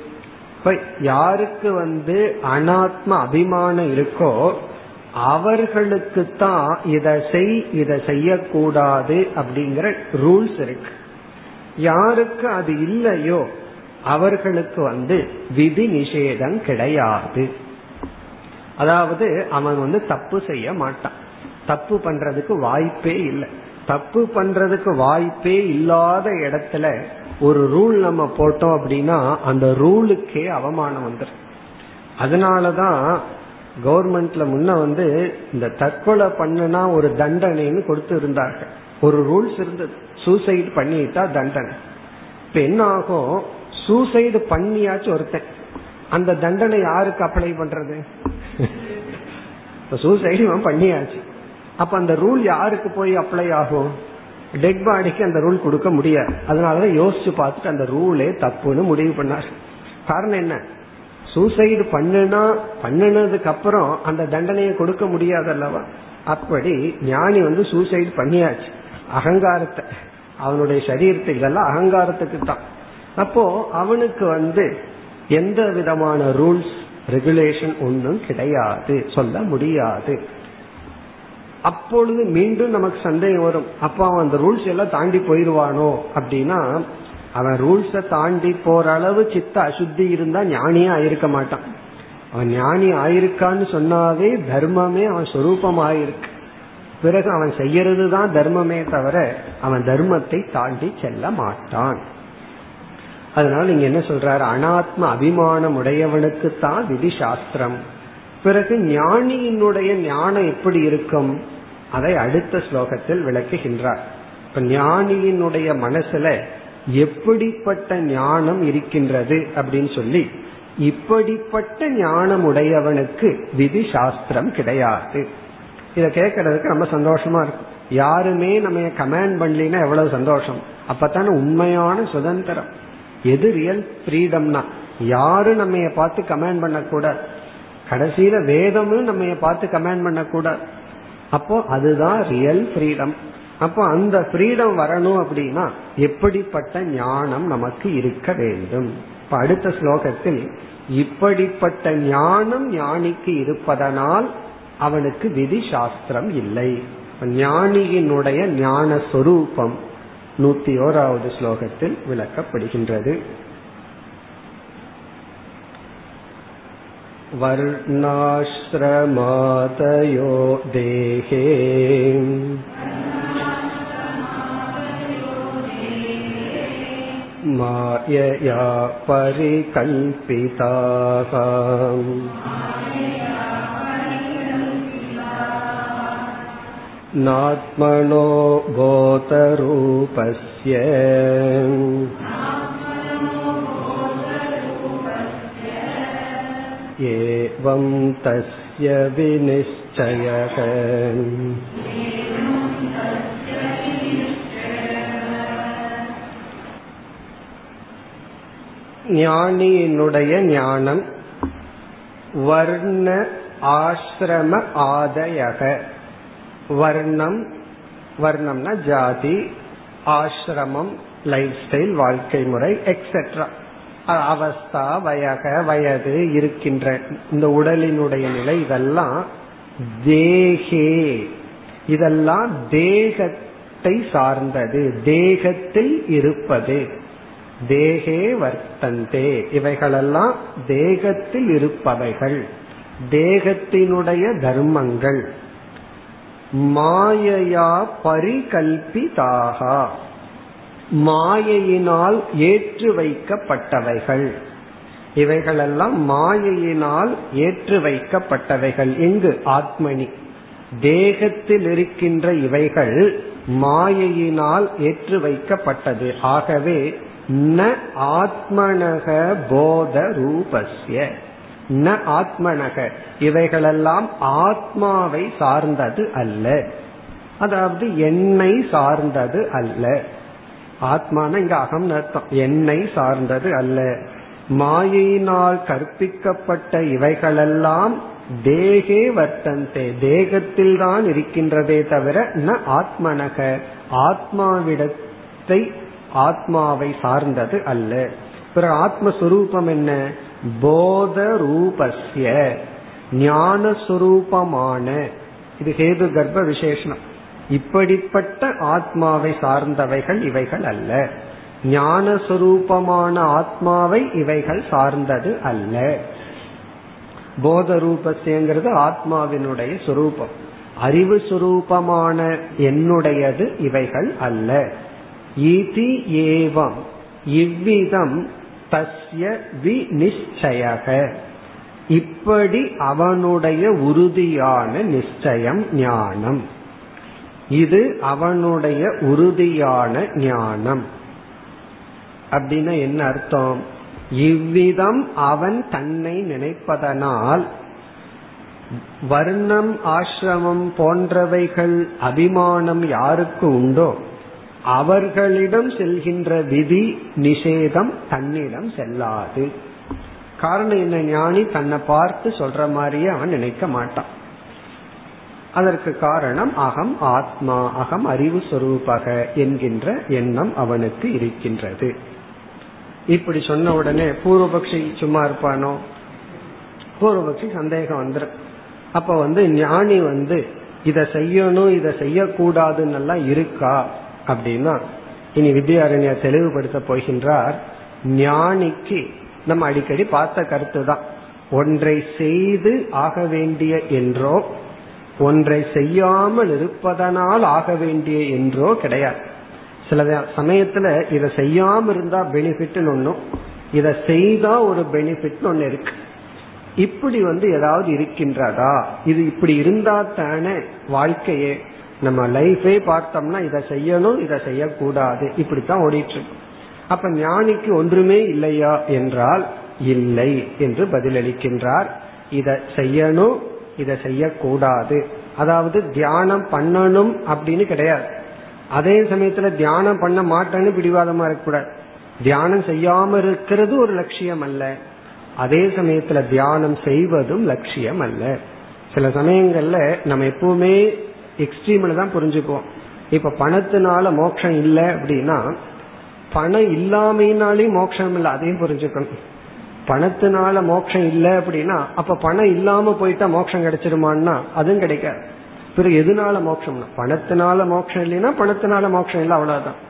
இப்ப யாருக்கு வந்து அனாத்ம அபிமானம் இருக்கோ அவர்களுக்கு தான் இதை செய் இதை செய்யக்கூடாது அப்படிங்கிற ரூல்ஸ் இருக்கு. யாருக்கு அது இல்லையோ அவர்களுக்கு வந்து விதி நிஷேதம் கிடையாது. அதாவது அவன் வந்து தப்பு செய்ய மாட்டான். தப்பு பண்றதுக்கு வாய்ப்பே இல்லை. தப்பு பண்றதுக்கு வாய்ப்பே இல்லாத இடத்துல ஒரு ரூல் நம்ம போட்டோம் அப்படின்னா அந்த ரூலுக்கே அவமானம் வந்துடும் அதனாலதான் கவர்மெண்ட்ல முன்ன வந்து இந்த தற்கொலை பண்ணுனா ஒரு தண்டனைன்னு கொடுத்து இருந்தார்கள். ஒரு ரூல்ஸ் இருந்தது. சூசைடு பண்ணிட்டா தண்டனை. இப்ப என்ன ஆகும்? சூசைடு பண்ணியாச்சு ஒருத்தன். அந்த தண்டனை யாருக்கு அப்ளை பண்றது? சூசைடு பண்ணியாச்சு. அப்ப அந்த ரூல் யாருக்கு போய் அப்ளை ஆகும்? டெட் பாடிக்கு அந்த ரூல் கொடுக்க முடியாது. அதனாலதான் யோசிச்சு பார்த்துட்டு அந்த ரூலே தப்புன்னு முடிவு பண்ணார். காரணம் என்ன? சூசைடு பண்ணுனா பண்ணினதுக்கு அப்புறம் அந்த தண்டனையை கொடுக்க முடியாது அல்லவா? அப்படி ஞானி வந்து சூசைடு பண்ணியாச்சு. அகங்காரத்தை. அவனுடைய சரீரத்தை இதெல்லாம் அகங்காரத்துக்கு தான். அப்போ அவனுக்கு வந்து எந்த விதமான ரூல்ஸ் ரெகுலேஷன் ஒன்றும் கிடையாது. சொல்ல முடியாது. அப்பொழுது மீண்டும் நமக்கு சந்தேகம் வரும். அப்ப அவன் அந்த ரூல்ஸ் எல்லாம் தாண்டி போயிருவானோ அப்படின்னா அவன் ரூல்ஸ தாண்டி போற அளவு சித்த அசுத்தி இருந்தா ஞானியே ஆயிருக்க மாட்டான். அவன் ஞானி ஆயிருக்கான்னு சொன்னாவே தர்மமே அவன் சொரூபம் ஆயிருக்கு பிறகு அவன் செய்யறது தான் தர்மமே தவிர அவன் தர்மத்தை தாண்டி செல்ல மாட்டான். அதனால இங்க என்ன சொல்றாரு? அனாத்ம அபிமானம் உடையவனுக்கு தான் விதி சாஸ்திரம் பிறகு ஞானியினுடைய ஞானம் எப்படி இருக்கும்? அதை அடுத்த ஸ்லோகத்தில் விளக்குகின்றார். இப்ப ஞானியினுடைய மனசுல எப்படிப்பட்ட ஞானம் இருக்கின்றது அப்படின்னு சொல்லி இப்படிப்பட்ட ஞானம் உடையவனுக்கு விதி சாஸ்திரம் கிடையாது. இத கேட்கறதுக்கு ரொம்ப சந்தோஷமா இருக்கும். யாருமே நம்ம கமாண்ட் பண்ணலினா எவ்வளவு சந்தோஷம்? அப்பத்தான உண்மையான சுதந்திரம். எது ரியல் ஃப்ரீடம்னா யாரும் நம்ம பார்த்து கமாண்ட் பண்ணக்கூடாது. கடைசியில வேதமும் நம்ம பார்த்து கமெண்ட் பண்ணக்கூடாது. அப்போ அதுதான் ரியல் ஃப்ரீடம் அப்போ அந்த ஃப்ரீடம் வரணும் அப்படின்னா எப்படிப்பட்ட ஞானம் நமக்கு இருக்க வேண்டும். இப்ப அடுத்த ஸ்லோகத்தில் இப்படிப்பட்ட ஞானம் ஞானிக்கு இருப்பதனால் அவனுக்கு விதி சாஸ்திரம் இல்லை ஞானியினுடைய ஞான சொரூபம் நூத்தி ஓராவது ஸ்லோகத்தில் விளக்கப்படுகின்றது. वर्णाश्रमादयो देहे मायया परिकल्पिताः नात्मनो बोधरूपस्य एवं तस्य विनिश्चयः ஞானியினுடைய ஞானம் வர்ண ஆசிரம ஆதயக வர்ணம் வர்ணம்னா ஜாதி ஆசிரமம் லைஃப் ஸ்டைல் வாழ்க்கை முறை எக்ஸெட்ரா அவஸ்தா வயக வயது இருக்கின்ற இந்த உடலினுடைய நிலை இதெல்லாம் தேகே. இதெல்லாம் தேகத்தை சார்ந்தது தேகத்தில் இருப்பது. தேகே வர்த்தந்தே. இவைகளெல்லாம் தேகத்தில் இருப்பவைகள். தேகத்தினுடைய தர்மங்கள். மாயையா பரிகல்பிதாகா. மாயையினால் ஏற்று வைக்கப்பட்டவைகள். இவைகளெல்லாம் மாயையினால் ஏற்று வைக்கப்பட்டவைகள். இங்கு ஆத்மனி தேகத்தில் இருக்கின்ற இவைகள் மாயையினால் ஏற்று வைக்கப்பட்டது. ஆகவே ந ஆத்மனக போத ரூபஸ்ய. ந ஆத்மனக இவைகளெல்லாம் ஆத்மாவை சார்ந்தது அல்ல. அதாவது என்னை சார்ந்தது அல்ல. ஆத்மான இங்க அகம் அர்த்தம். என்னை சார்ந்தது அல்ல. மாயினால் கற்பிக்கப்பட்ட இவைகளெல்லாம் தேகே வர்த்தந்தே. தேகத்தில் தான் இருக்கின்றதே தவிர ந ஆத்மனக. ஆத்மாவிடத்தை ஆத்மாவை சார்ந்தது அல்ல. பிறகு ஆத்மஸ்வரூபம் என்ன? போத ரூபஸ்ய ஞானஸ்வரூபமான. இது ஹேது கர்ப்ப விசேஷனம் இப்படிப்பட்ட ஆத்மாவை சார்ந்தவைகள் இவைகள் அல்ல. ஞான சுரூபமான ஆத்மாவை இவைகள் சார்ந்தது அல்ல. போத ரூபஸ்யங்கிறது ஆத்மாவினுடைய சுரூபம். அறிவு சுரூபமான என்னுடையது இவைகள் அல்ல. இதி ஏவம் இவ்விதம் தஸ்ய வி நிச்சயக இப்படி அவனுடைய உறுதியான நிச்சயம் ஞானம். இது அவனுடைய உறுதியான ஞானம். அப்படின்னா என்ன அர்த்தம்? இவ்விதம் அவன் தன்னை நினைப்பதனால் வர்ணம் ஆசிரமம் போன்றவைகள் அபிமானம் யாருக்கு உண்டோ? அவர்களிடம் செல்கின்ற விதி நிஷேதம் தன்னிடம் செல்லாது. காரணம் என்ன? ஞானி தன்னை பார்த்து சொல்ற மாதிரியே அவன் நினைக்க மாட்டான். அதற்கு காரணம் அகம் ஆத்மா அகம் அறிவு சொரூபக என்கின்ற எண்ணம் அவனுக்கு இருக்கின்றது. இப்படி சொன்ன உடனே பூர்வபக்ஷி சும்மா இருப்பானோ? பூர்வபக்ஷி சந்தேகம் வந்துடும் அப்ப வந்து ஞானி வந்து இத செய்யணும் இத செய்யக்கூடாதுன்னு எல்லாம் இருக்கா? அப்படின்னா இனி வித்யாரண்ய தெளிவுபடுத்த போகின்றார் ஞானிக்கு நம்ம அடிக்கடி பார்த்த கருத்து தான் ஒன்றை செய்து ஆக வேண்டிய என்றோ ஒன்றை செய்யாமல் இருப்பதனால் ஆக வேண்டிய என்றோ கிடையாது. சில சமயத்துல இதை செய்யாம இருந்தா பெனிஃபிட்னு ஒன்றும் இதை செய்தா ஒரு பெனிஃபிட்னு ஒன்று இருக்கு. இப்படி வந்து ஏதாவது இருக்கின்றதா? இது இப்படி இருந்தா தானே வாழ்க்கையே. நம்ம லைஃபே பார்த்தோம்னா இதை செய்யணும் இதை செய்யக்கூடாது. இப்படித்தான் ஓடிட்டு இருக்கு அப்ப ஞானிக்கு ஒன்றுமே இல்லையா? என்றால் இல்லை என்று பதிலளிக்கின்றார். இதை செய்யணும் இதை செய்யக்கூடாது. அதாவது தியானம் பண்ணணும் அப்படின்னு கிடையாது. அதே சமயத்துல தியானம் பண்ண மாட்டேன்னு பிடிவாதமா இருக்கக்கூடாது. தியானம் செய்யாம இருக்கிறது ஒரு லட்சியம் அல்ல. அதே சமயத்துல தியானம் செய்வதும் லட்சியம் அல்ல. சில சமயங்கள்ல நம்ம எப்பவுமே எக்ஸ்ட்ரீம்ல தான் புரிஞ்சுக்குவோம். இப்ப பணத்தினால மோட்சம் இல்லை அப்படின்னா பணம் இல்லாமையினாலையும் மோட்சம் இல்லை அதையும் புரிஞ்சுக்கணும். பணத்தினால மோட்சம் இல்லை அப்படின்னா அப்ப பணம் இல்லாம போயிட்டா மோட்சம் கிடைச்சிருமான்னா அதுவும் கிடைக்காது. பிறகு எதுனால மோட்சம்னா பணத்தினால மோட்சம் இல்லைன்னா பணத்தினால மோட்சம் இல்லை அவ்வளவுதான்.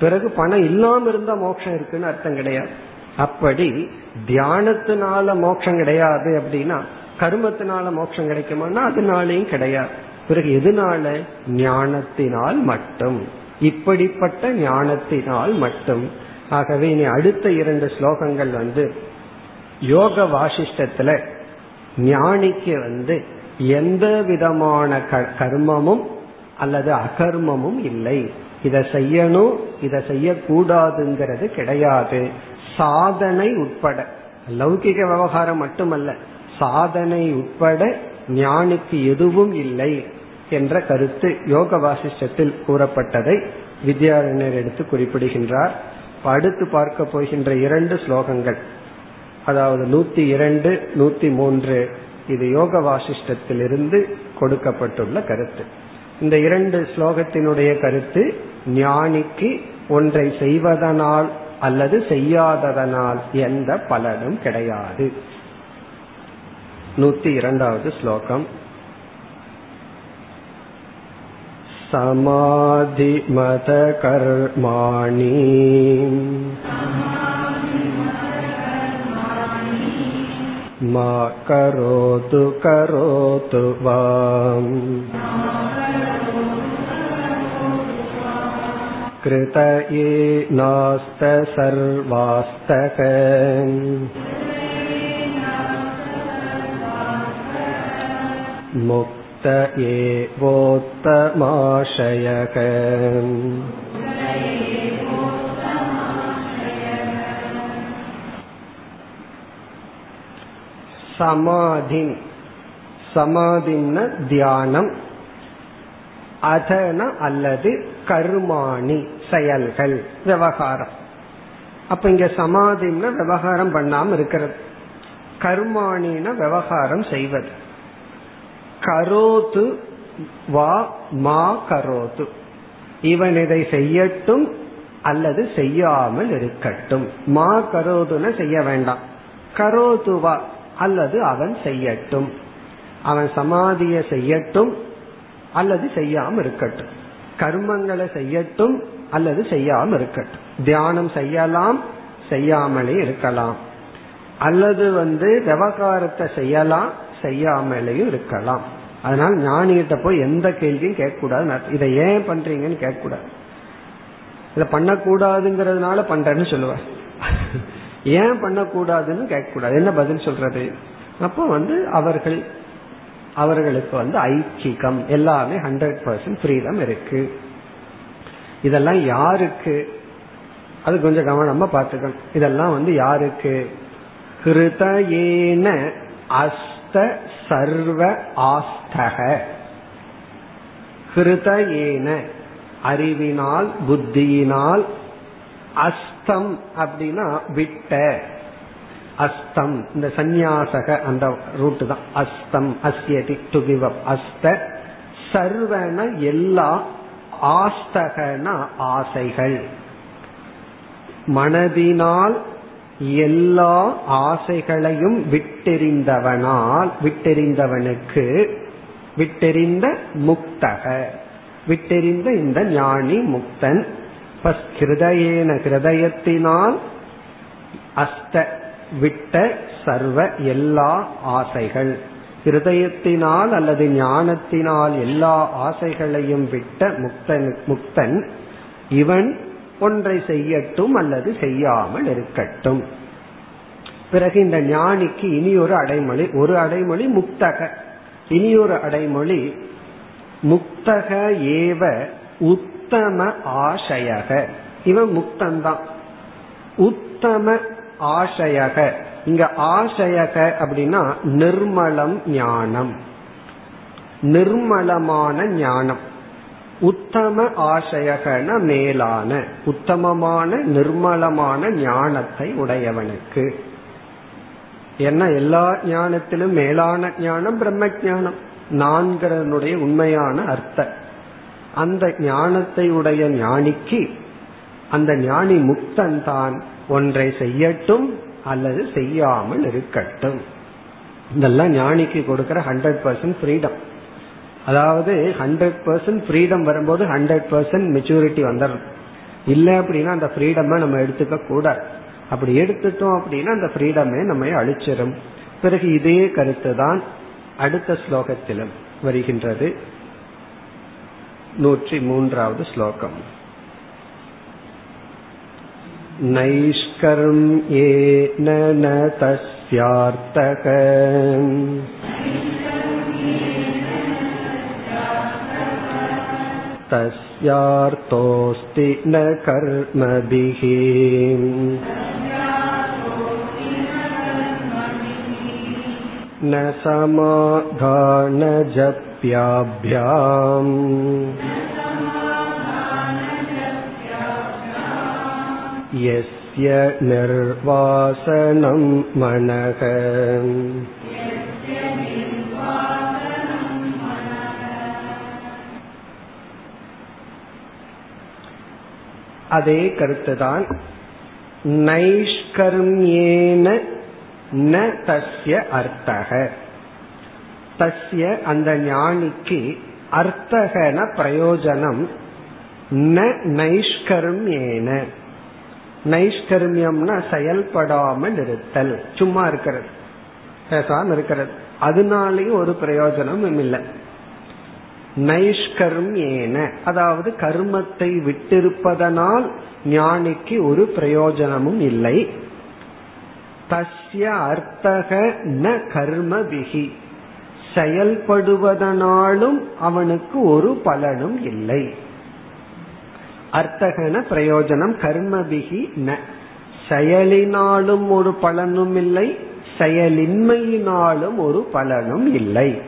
பிறகு பணம் இல்லாம இருந்தா மோட்சம் இருக்குன்னு அர்த்தம் கிடையாது. அப்படி தியானத்தினால மோட்சம் கிடையாது அப்படின்னா கர்மத்தினால மோட்சம் கிடைக்குமானா அதனாலையும் கிடையாது. பிறகு எதனால? ஞானத்தினால் மட்டும். இப்படிப்பட்ட ஞானத்தினால் மட்டும். ஆகவே இனி அடுத்த இரண்டு ஸ்லோகங்கள் வந்து யோக வாசிஷ்டத்துல ஞானிக்கு வந்து எந்த விதமான கர்மமும் அல்லது அகர்மமும் இல்லை. இதை செய்யணும் இதை செய்யக்கூடாதுங்கிறது கிடையாது. சாதனை உட்பட லௌகிக விவகாரம் மட்டுமல்ல சாதனை உட்பட ஞானிக்கு எதுவும் இல்லை என்ற கருத்து யோக வாசிஷ்டத்தில் கூறப்பட்டதை வித்யாரண்யர் எடுத்து குறிப்பிடுகின்றார். அடுத்து பார்க்க போகின்ற இரண்டு ஸ்லோகங்கள். அதாவது நூத்தி இரண்டு நூத்தி மூன்று இது யோக வாசிஷ்டத்திலிருந்து கொடுக்கப்பட்டுள்ள கருத்து இந்த இரண்டு ஸ்லோகத்தினுடைய கருத்து ஞானிக்கு ஒன்றை செய்வதனால் அல்லது செய்யாததனால் எந்த பலனும் கிடையாது நூத்தி இரண்டாவது ஸ்லோகம் समाधिमतकर्माणि मा करोतु करोतु वाम् कृत ये नास्त सर्वास्तक मुक्त एवोत्तमाशयक சமாதி சமாதின்ன தியானம். அதன அல்லது கர்மாணி செயல்கள் விவகாரம். அப்ப இங்க சமாதின்னா விவகாரம் பண்ணாம இருக்கிறது. கர்மாணின விவகாரம் செய்வது. கரோத்து வா மா கரோத்து. இவன் இதை செய்யட்டும் அல்லது செய்யாமல் இருக்கட்டும். மா கரோதுன செய்ய வேண்டாம். கரோதுவா அல்லது அவன் செய்யட்டும். அவன் சமாதிய செய்யட்டும் அல்லது செய்யாம இருக்கட்டும். கர்மங்களை செய்யட்டும் அல்லது செய்யாம இருக்கட்டும். தியானம் செய்யலாம் செய்யாமலே இருக்கலாம். அல்லது வந்து விவகாரத்தை செய்யலாம் செய்யாமலேயும் இருக்கலாம். அதனால ஞானிகிட்ட போய் எந்த கேள்வியும் கேட்கக்கூடாது. இதை ஏன் பண்றீங்கன்னு கேட்கக்கூடாது. இதை பண்ணக்கூடாதுங்கிறதுனால பண்றேன்னு சொல்லுவேன் ஏன் பண்ணக்கூடாதுன்னு கேட்கக்கூடாது. என்ன பதில் சொல்றது? அப்போ வந்து அவர்கள் அவர்களுக்கு வந்து ஐச்சிகம் எல்லாமே ஹண்ட்ரட் பர்சன்ட் ஃப்ரீடம் இருக்கு. இதெல்லாம் யாருக்கு? அது கொஞ்சம் கவனமா பார்த்துக்கணும். இதெல்லாம் வந்து யாருக்கு? ஹிருதயேன அஸ்த சர்வ ஆஸ்தக. ஹிருதயேன அறிவினால் புத்தியினால் அஸ்தம் அப்படின்னா விட்ட. அஸ்தம் இந்த சந்நியாசக அந்த ரூட்டு தான். அஸ்தம் அஸ்யதி டு கிவ் அப் அஸ்த சர்வன எல்லா ஆஸ்தகன ஆசைகள். மனதினால் எல்லா ஆசைகளையும் விட்டெறிந்தவனால் விட்டெறிந்தவனுக்கு விட்டெறிந்த முக்தக. விட்டெறிந்த இந்த ஞானி முக்தன் ஹிருதயேன ஹிருதயத்தினால் அஸ்த விட்ட சர்வ எல்லா ஆசைகள். ஹிருதயத்தினால் அல்லது ஞானத்தினால் எல்லா ஆசைகளையும் விட்ட முக்தன் முக்தன் இவன் ஒன்றை செய்யட்டும் அல்லது செய்யாமல் இருக்கட்டும். பிறகு இந்த ஞானிக்கு இனி ஒரு அடைமொழி ஒரு அடைமொழி முக்தக. இனி ஒரு அடைமொழி முக்தக ஏவ உத்தம ஆசையக. இவன் முக்தன்தான். உத்தம ஆசையக. இங்க ஆசையக அப்படின்னா நிர்மலம் ஞானம். நிர்மலமான ஞானம். உத்தம ஆசையகன மேலான உத்தமமான நிர்மலமான ஞானத்தை உடையவனுக்கு. ஏன்னா எல்லா ஞானத்திலும் மேலான ஞானம் பிரம்ம ஞானம் நான்கிறனுடைய உண்மையான அர்த்தம். அந்த ஞானத்தை உடைய ஞானிக்கு அந்த ஞானி முக்தன் தான் ஒன்றை செய்யட்டும் அல்லது செய்யாமல் இருக்கட்டும். இதெல்லாம் ஞானிக்கு கொடுக்கிற ஹண்ட்ரட் பர்சன்ட் ஃப்ரீடம் அதாவது ஹண்ட்ரட் பர்சன்ட் ஃப்ரீடம் வரும்போது ஹண்ட்ரட் பர்சன்ட் மெச்சூரிட்டி வந்துடும் இல்லை அப்படின்னா அந்த ஃப்ரீடமை நம்ம எடுத்துக்க கூடாது. அப்படி எடுத்துட்டோம் அப்படின்னா அந்த ஃப்ரீடமே நம்ம அழிச்சிடும் பிறகு இதே கருத்து தான் அடுத்த ஸ்லோகத்திலும் வருகின்றது. नूति मून्ावद् श्लोकम् नैष्कर्म्येन न तस्यार्थक तस्यार्थोऽस्ति न कर्मभिः न समाधानजप्याभ्याम् यस्य निर्वासनं मनः அதே கருத்துதான் நைஷ்கர்மியேன ந தஸ்ய அர்த்தக. தஸ்ய அந்த ஞானிக்கு அர்த்தகன பிரயோஜனம் ந நைஷ்கர்மியேன. நைஷ்கர்மியம்னா செயல்படாமல் இருத்தல் சும்மா இருக்கிறது பேசாம இருக்கிறது. அதனாலேயும் ஒரு பிரயோஜனமும் இல்லை. நைஷ்கர்மியேன அதாவது கர்மத்தை விட்டிருப்பதனால் ஞானிக்கு ஒரு பிரயோஜனமும் இல்லை. தஸ்ய அர்த்தக ந கர்ம விகி செயல்படுவதனாலும் அவனுக்கு ஒரு பலனும் இல்லை. அர்த்தகன பிரயோஜனம் கர்மபிகி ந. செயலினாலும் ஒரு பலனும் இல்லை செயலின்மையினாலும் ஒரு பலனும் இல்லை.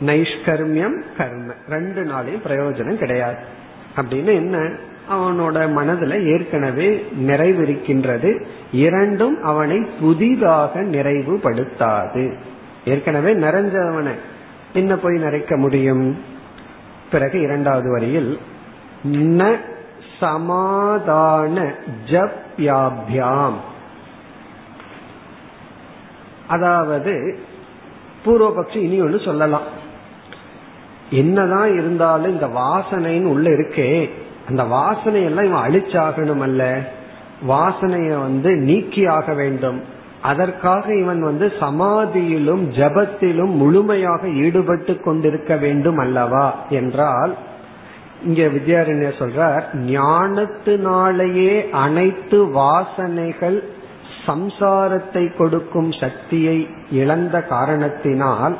நைஷ்கர்மியம் கர்ம. ரெண்டு நாளையும் பிரயோஜனம் கிடையாது. அப்படின்னு என்ன? அவனோட மனதுல ஏற்கனவே நிறைவிருக்கின்றது. இரண்டும் அவனை புதிதாக நிறைவுபடுத்தாது. ஏற்கனவே நிறைஞ்சவனை என்ன போய் நிறைக்க முடியும்? பிறகு இரண்டாவது வரியில் ந சமாதான ஜப்யாபியாம் அதாவது பூர்வபக்ஷி இனி ஒன்று சொல்லலாம். என்னதான் இருந்தாலும் இந்த வாசனைன்னு உள்ள இருக்கே அந்த வாசனையெல்லாம் இவன் அழிச்சாகணும் அல்ல வாசனைய வந்து நீக்கியாக வேண்டும். அதற்காக இவன் வந்து சமாதியிலும் ஜபத்திலும் முழுமையாக ஈடுபட்டு கொண்டிருக்க வேண்டும் அல்லவா? என்றால் இங்க வித்யாரண்யர் சொல்றார் ஞானத்தினாலேயே அனைத்து வாசனைகள் சம்சாரத்தை கொடுக்கும் சக்தியை இழந்த காரணத்தினால்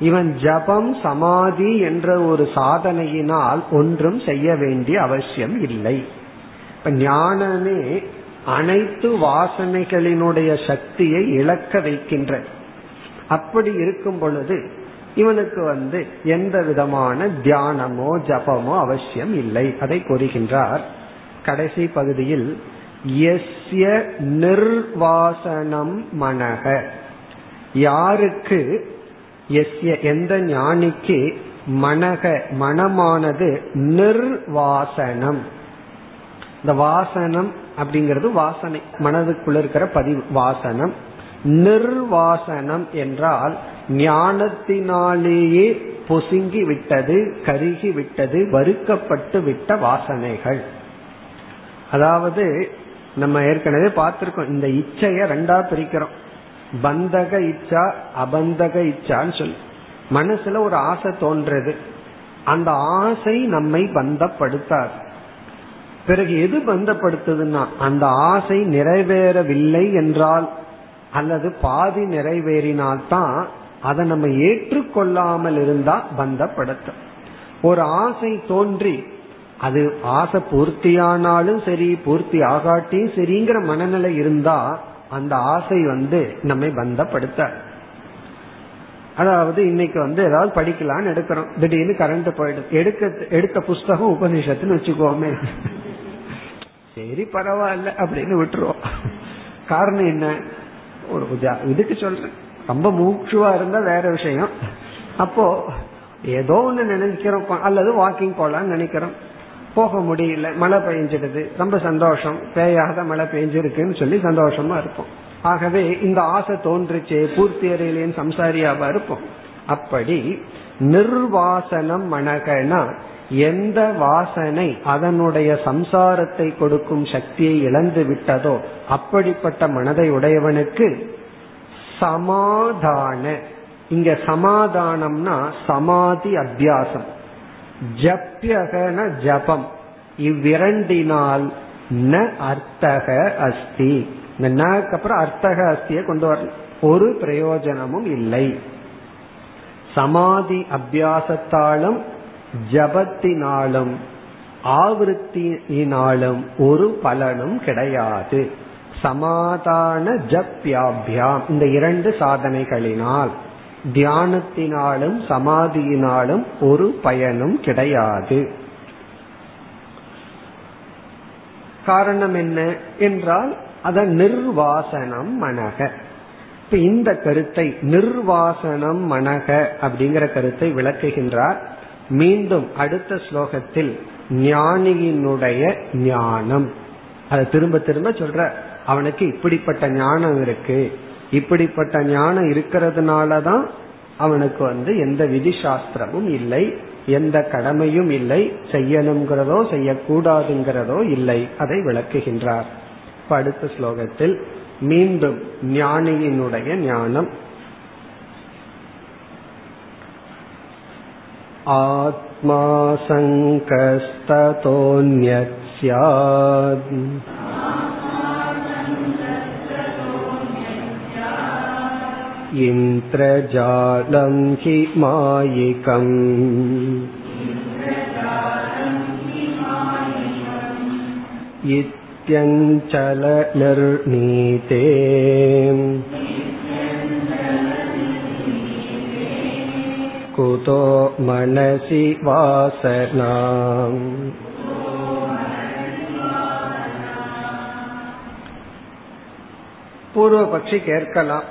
இவன் ஜபம் சமாதி என்ற ஒரு சாதனையினால் ஒன்றும் செய்ய வேண்டிய அவசியம் இல்லை. இப்ப ஞானமே அனைத்து வாசனைகளினுடைய சக்தியை இழக்க வைக்கின்ற அப்படி இருக்கும் பொழுது இவனுக்கு வந்து எந்த விதமான தியானமோ ஜபமோ அவசியம் இல்லை. அதை கூறுகின்றார். கடைசி பகுதியில் எஸ்ய நிர்வாசனம் மனக. யாருக்கு எஸ்ய எந்த ஞானிக்கு மனக மனமானது நிர்வாசனம். இந்த வாசனம் அப்படிங்கிறது வாசனை மனதுக்குள்ள இருக்கிற பதிவு வாசனம். நிர்வாசனம் என்றால் ஞானத்தினாலேயே பொசுங்கி விட்டது கருகி விட்டது வறுக்கப்பட்டு விட்ட வாசனைகள். அதாவது நம்ம ஏற்கனவே பார்த்திருக்கோம் இந்த இச்சைய ரெண்டா பிரிக்கிறோம். பந்தக இச்சா அபந்தக இச்சான்னு சொல்லி. மனசுல ஒரு ஆசை தோன்றது. அந்த ஆசை நம்மை பந்தப்படுத்தாது. பிறகு எது பந்தப்படுத்துதுன்னா அந்த ஆசை நிறைவேறவில்லை என்றால் அல்லது பாதி நிறைவேறினால்தான் அதை நம்ம ஏற்றுக்கொள்ளாமல் இருந்தா பந்தப்படுத்தும். ஒரு ஆசை தோன்றி அது ஆசை பூர்த்தியானாலும் சரி பூர்த்தி ஆகாட்டியும் சரிங்கிற மனநிலை இருந்தா அந்த ஆசை வந்து நம்மை பந்தப்படுத்த. அதாவது இன்னைக்கு வந்து ஏதாவது படிக்கலாம்னு எடுக்கிறோம். திடீர்னு கரண்ட் போயிடுது. எடுக்க எடுத்த புஸ்தகம் உபநிஷத்துன்னு வச்சுக்கோமே. சரி பரவாயில்ல அப்படின்னு விட்டுருவோம். காரணம் என்ன? ஒரு இதுக்கு சொல்றேன். ரொம்ப மூச்சுவா இருந்தா வேற விஷயம். அப்போ ஏதோ ஒன்னு நினைக்கிறோம். அல்லது வாக்கிங் போலான்னு நினைக்கிறோம். போக முடியல மழை பெய்ஞ்சிடுது ரொம்ப சந்தோஷம். பேயாத மழை பெஞ்சிருக்குன்னு சொல்லி சந்தோஷமா இருப்போம். ஆகவே இந்த ஆசை தோன்றுச்சே பூர்த்தி அறையிலேன்னு சம்சாரியாவா இருப்போம். அப்படி நிர்வாசனம் மனகனா எந்த வாசனை அதனுடைய சம்சாரத்தை கொடுக்கும் சக்தியை இழந்து விட்டதோ அப்படிப்பட்ட மனதை உடையவனுக்கு சமாதான இங்க சமாதானம்னா சமாதி அத்தியாசம் ஜப்யகன ஜபம். இவ்விரண்டினால் ந அர்த்தக அஸ்தி. இந்த நக்கு அப்புறம் அர்த்தக அஸ்தியை கொண்டு வர ஒரு பிரயோஜனமும் இல்லை. சமாதி அபியாசத்தாலும் ஜபத்தினாலும் ஆவருத்தினாலும் ஒரு பலனும் கிடையாது. சமாதான ஜப்யாபியாம். இந்த இரண்டு சாதனைகளினால். தியானத்தினாலும் சமாதியினாலும் ஒரு பயனும் கிடையாது. காரணம் என்ன என்றால் அதன் நிர்வாசனம் மனக. இப்ப இந்த கருத்தை நிர்வாசனம் மனக அப்படிங்கிற கருத்தை விளக்குகின்றார். மீண்டும் அடுத்த ஸ்லோகத்தில் ஞானியினுடைய ஞானம். அதை திரும்ப திரும்ப சொல்ற அவனுக்கு இப்படிப்பட்ட ஞானம் இருக்கு. இப்படிப்பட்ட ஞானம் இருக்கிறதுனாலதான் அவனுக்கு வந்து எந்த விதி சாஸ்திரமும் இல்லை எந்த கடமையும் இல்லை செய்யணுங்கிறதோ செய்யக்கூடாதுங்கிறதோ இல்லை அதை விளக்குகின்றார் அடுத்த ஸ்லோகத்தில் மீண்டும் ஞானியினுடைய ஞானம் आत्मा सङ्कस्ततोऽन्यत् स्यात् इन्द्रजालं हि मायिकम् इत्यञ्चलनिर्णीते कुतो मनसि वासना பூர்வ பட்சி கேட்கலாம்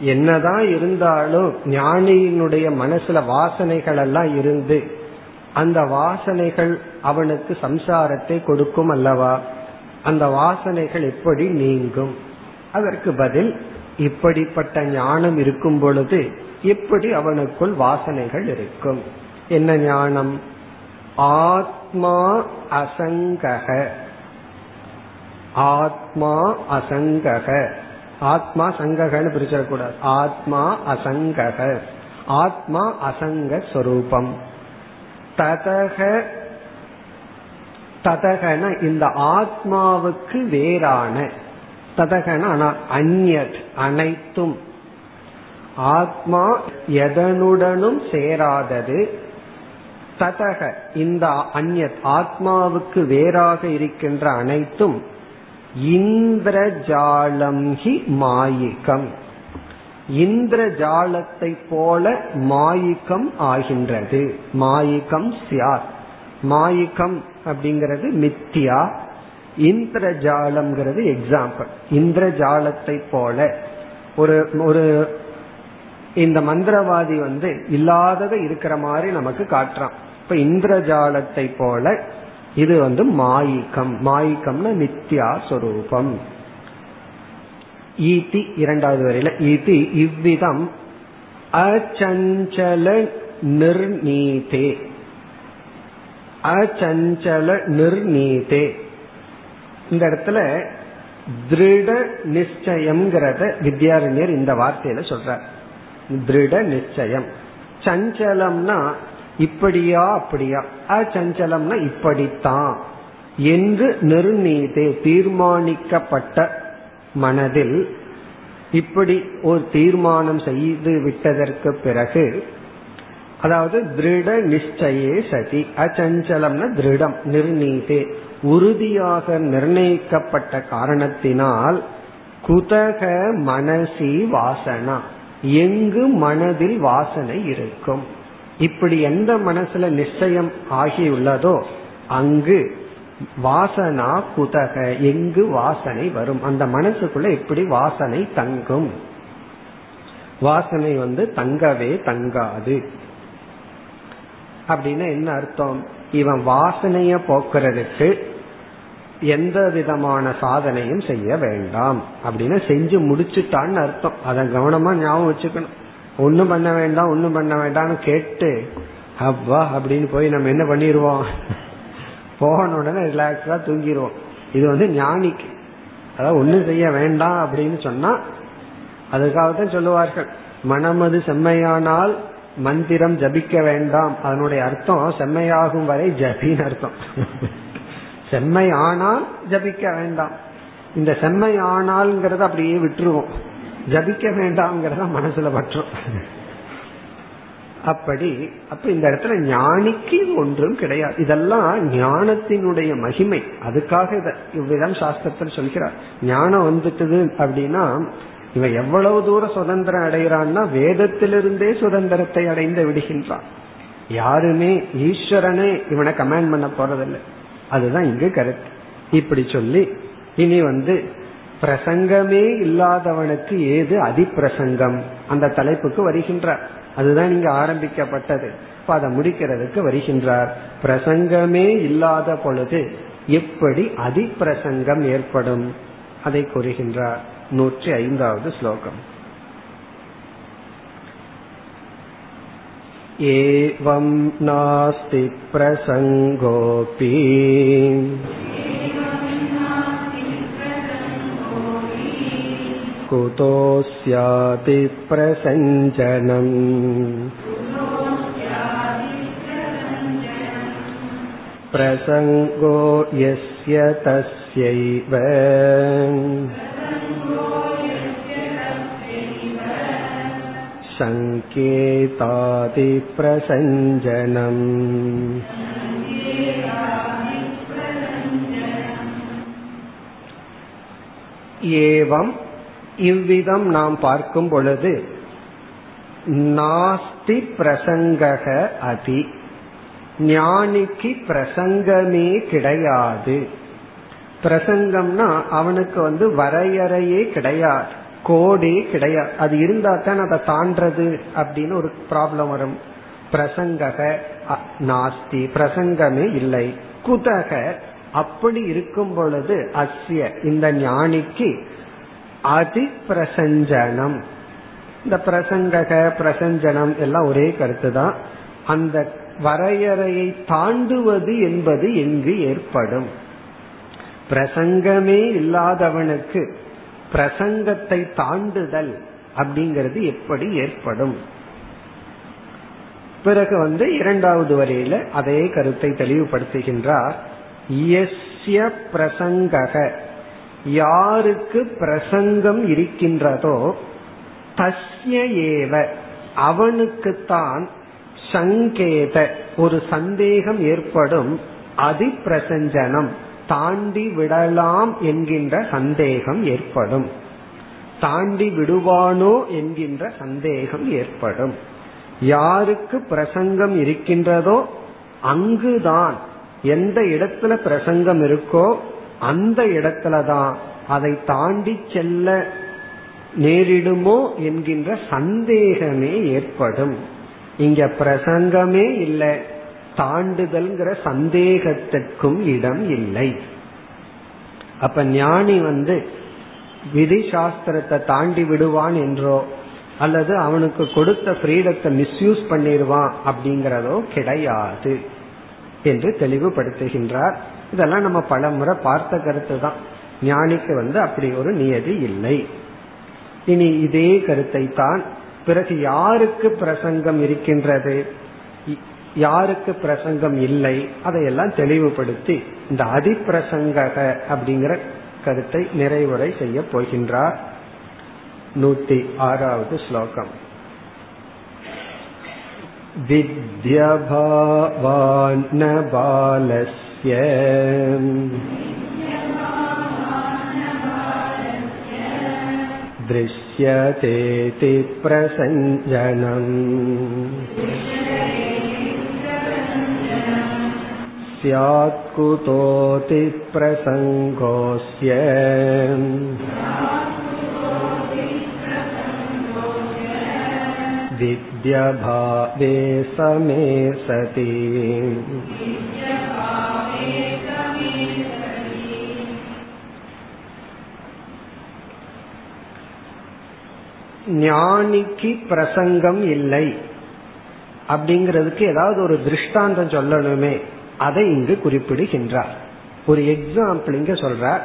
என்னதான் இருந்தாலும் ஞானியினுடைய மனசுல வாசனைகள் எல்லாம் இருந்து அந்த வாசனைகள் அவனுக்கு சம்சாரத்தை கொடுக்கும் அல்லவா? அந்த வாசனைகள் எப்படி நீங்கும்? அதற்கு பதில் இப்படிப்பட்ட ஞானம் இருக்கும் பொழுது எப்படி அவனுக்குள் வாசனைகள் இருக்கும்? என்ன ஞானம்? ஆத்மா அசங்கக. ஆத்மா அசங்கக. ஆத்மா சங்ககன்னு பிரிச்சிடக்கூடாது. ஆத்மா அசங்கக. ஆத்மா அசங்க ஸ்வரூபம் ததக ததகன இந்த ஆத்மாவுக்கு வேறான. ததகன அந்யத் அனைத்தும். ஆத்மா எதனுடனும் சேராதது. ததக இந்த அந்யத் ஆத்மாவுக்கு வேறாக இருக்கின்ற அனைத்தும். இந்திரஜாலம் ஹி மாயிகம். இந்திரஜாலத்தை போல மாயிக்கம் ஆகின்றது. மாயிக்கம் சியார் மாயிக்கம் அப்படிங்கிறது மித்தியா. இந்திரஜாலம்ங்கிறது எக்ஸாம்பிள் இந்திரஜாலத்தை போல. ஒரு ஒரு இந்த மந்திரவாதி வந்து இல்லாததை இருக்கிற மாதிரி நமக்கு காட்டுறான். இப்ப இந்திரஜாலத்தை போல இது வந்து மாயிக்கம் மாயிக்கம்னு நித்யா சொரூபம். ஈதி இரண்டாவது வரையில. ஈதி இவ்விதம் அச்சஞ்சல நிர்ணீதே அச்சஞ்சல நிர்ணீதே இந்த இடத்துல திருட நிச்சயம்ங்கிறத வித்யாரண்யர் இந்த வார்த்தையில சொல்றார். திருட நிச்சயம். சஞ்சலம்னா இப்படியா அப்படியா? அச்சஞ்சலம்னா இப்படித்தான். என்று நிர்ணீதே தீர்மானிக்கப்பட்ட மனதில் இப்படி ஒரு தீர்மானம் செய்து விட்டதற்கு பிறகு அதாவது திருட நிச்சயே சதி. அச்சஞ்சலம்னா திருடம் நிர்ணீதே உறுதியாக நிர்ணயிக்கப்பட்ட காரணத்தினால் குதக மனசி வாசனா. எங்கு மனதில் வாசனை இருக்கும்? இப்படி எந்த மனசுல நிச்சயம் ஆகியுள்ளதோ அங்கு வாசனா குதக எங்கு வாசனை வரும்? அந்த மனசுக்குள்ள எப்படி வாசனை தங்கும். வாசனை வந்து தங்கவே தங்காது. அப்படின்னா என்ன அர்த்தம்? இவன் வாசனைய போக்குறதுக்கு எந்த விதமான சாதனையும் செய்ய வேண்டாம். அப்படின்னு செஞ்சு முடிச்சுட்டான்னு அர்த்தம். அதை கவனமா ஞாபகம் வச்சுக்கணும். ஒன்னும் பண்ண வேண்டாம் ஒன்னும் பண்ண வேண்டாம்னு கேட்டு அப்பா அப்படின்னு போய் நம்ம என்ன பண்ணிடுவோம் போன உடனே ரிலாக்ஸா தூங்கிடுவோம் இது வந்து ஞானிக்கு. அதாவது ஒன்னும் செய்ய வேண்டாம் அப்படின்னு சொன்னா அதுக்காகத்தான் சொல்லுவார்கள். மனமது செம்மையானால் மந்திரம் ஜபிக்க வேண்டாம். அதனுடைய அர்த்தம் செம்மையாகும் வரை ஜபின்னு அர்த்தம். செம்மை ஆனால் ஜபிக்க வேண்டாம். இந்த செம்மை ஆனால்ங்கிறத அப்படியே விட்டுருவோம். ஜபிக்க வேண்டாம்ங்கிறத மனசுல பற்றும். அப்படி அப்ப இந்த இடத்துல ஞானிக்கு ஒன்றும் கிடையாது. இதெல்லாம் ஞானத்தினுடைய மகிமை. அதுக்காக இதை இவ்விதம் சாஸ்திரத்தில் சொல்கிறார். ஞானம் வந்துட்டது அப்படின்னா இவன் எவ்வளவு தூரம் சுதந்திரம் அடைகிறான்னா வேதத்திலிருந்தே சுதந்திரத்தை அடைந்து விடுகின்றான். யாருமே ஈஸ்வரனே இவனை கமாண்ட் பண்ண போறதில்லை. அதுதான் இங்கு கருத்து. இப்படி சொல்லி இனி வந்து பிரசங்கமே இல்லாதவனுக்கு ஏது அதிப்பிரசங்கம் அந்த தலைப்புக்கு வருகின்றார் அதுதான் இங்க ஆரம்பிக்கப்பட்டது இப்ப அதை முடிக்கிறதுக்கு வருகின்றார் பிரசங்கமே இல்லாத பொழுது எப்படி அதிப்பிரசங்கம் ஏற்படும் அதை கூறுகின்றார் நூற்றி ஐந்தாவது ஸ்லோகம் एवं नास्ति प्रसङ्गोऽपि कुतोऽस्यापि प्रसञ्जनम् प्रसङ्गो यस्य तस्यैव सङ्केतादिप्रसञ्जनम् एवं இவ்விதம் நாம் பார்க்கும் பொழுது நாஸ்தி பிரசங்கக அதி ஞானிக்கு பிரசங்கமே கிடையாது. பிரசங்கம்னா அவனுக்கு வந்து வரையறையே கிடையாது கோடே கிடையாது. அது இருந்தா தான் அதை தாண்டது அப்படின்னு ஒரு ப்ராப்ளம் வரும். பிரசங்கக நாஸ்தி பிரசங்கமே இல்லை. குதக அப்படி இருக்கும் பொழுது அஸ்ய இந்த ஞானிக்கு அதி பிரசஞ்சனம் இந்த பிரசங்கக பிரசஞ்சனம் எல்லாம் ஒரே கருத்து தான் அந்த வரையறையை தாண்டுவது என்பது எங்கு ஏற்படும். பிரசங்கமே இல்லாதவனுக்கு பிரசங்கத்தை தாண்டுதல் அப்படிங்கிறது எப்படி ஏற்படும்? பிறகு வந்து இரண்டாவது வரையில அதே கருத்தை தெளிவுபடுத்துகின்றார். பிரசங்கக. யாருக்கு பிரசங்கம் இருக்கின்றதோ தஸ்ய ஏவ அவனுக்குத்தான் சங்கேத ஒரு சந்தேகம் ஏற்படும் அதிப்பிரசஞ்சனம் தாண்டி விடலாம் என்கின்ற சந்தேகம் ஏற்படும். தாண்டி விடுவானோ என்கின்ற சந்தேகம் ஏற்படும். யாருக்கு பிரசங்கம் இருக்கின்றதோ அங்குதான் எந்த இடத்துல பிரசங்கம் இருக்கோ அந்த இடத்துலதான் அதை தாண்டி செல்ல நேரிடுமோ என்கின்ற சந்தேகமே ஏற்படும். இங்க பிரசங்கமே இல்லை தாண்டுதல்ங்கிற சந்தேகத்திற்கும் இடம் இல்லை. அப்ப ஞானி வந்து விதி சாஸ்திரத்தை தாண்டி விடுவான் என்றோ அல்லது அவனுக்கு கொடுத்த ஃப்ரீடத்தை மிஸ்யூஸ் பண்ணிடுவான் அப்படிங்கிறதோ கிடையாது என்று தெளிவுபடுத்துகின்றார். இதெல்லாம் நம்ம பல முறை பார்த்த கருத்து தான் ஞானிக்கு வந்து அப்படி ஒரு நியதி இல்லை இனி இதே கருத்தை தான் பிறகு யாருக்கு பிரசங்கம் இருக்கின்றது யாருக்கு பிரசங்கம் இல்லை அதையெல்லாம் தெளிவுபடுத்தி இந்த அதிப்பிரசங்கக அப்படிங்கிற கருத்தை நிறைவுரை செய்ய போகின்றார் நூத்தி ஆறாவது ஸ்லோகம் विद्यभावान्न बालस्य दृश्यतेति प्रसञ्जनम् स्यात् कुतोति प्रसङ्गोऽस्य विद्यभावे समे सति ஞானிக்கு பிரசங்கம் இல்லை. அப்படிங்கிறதுக்கு ஏதாவது ஒரு திருஷ்டாந்தம் சொல்லணுமே. அதை இங்கு குறிப்பிடுகின்றார். ஒரு எக்ஸாம்பிள் இங்க சொல்றார்.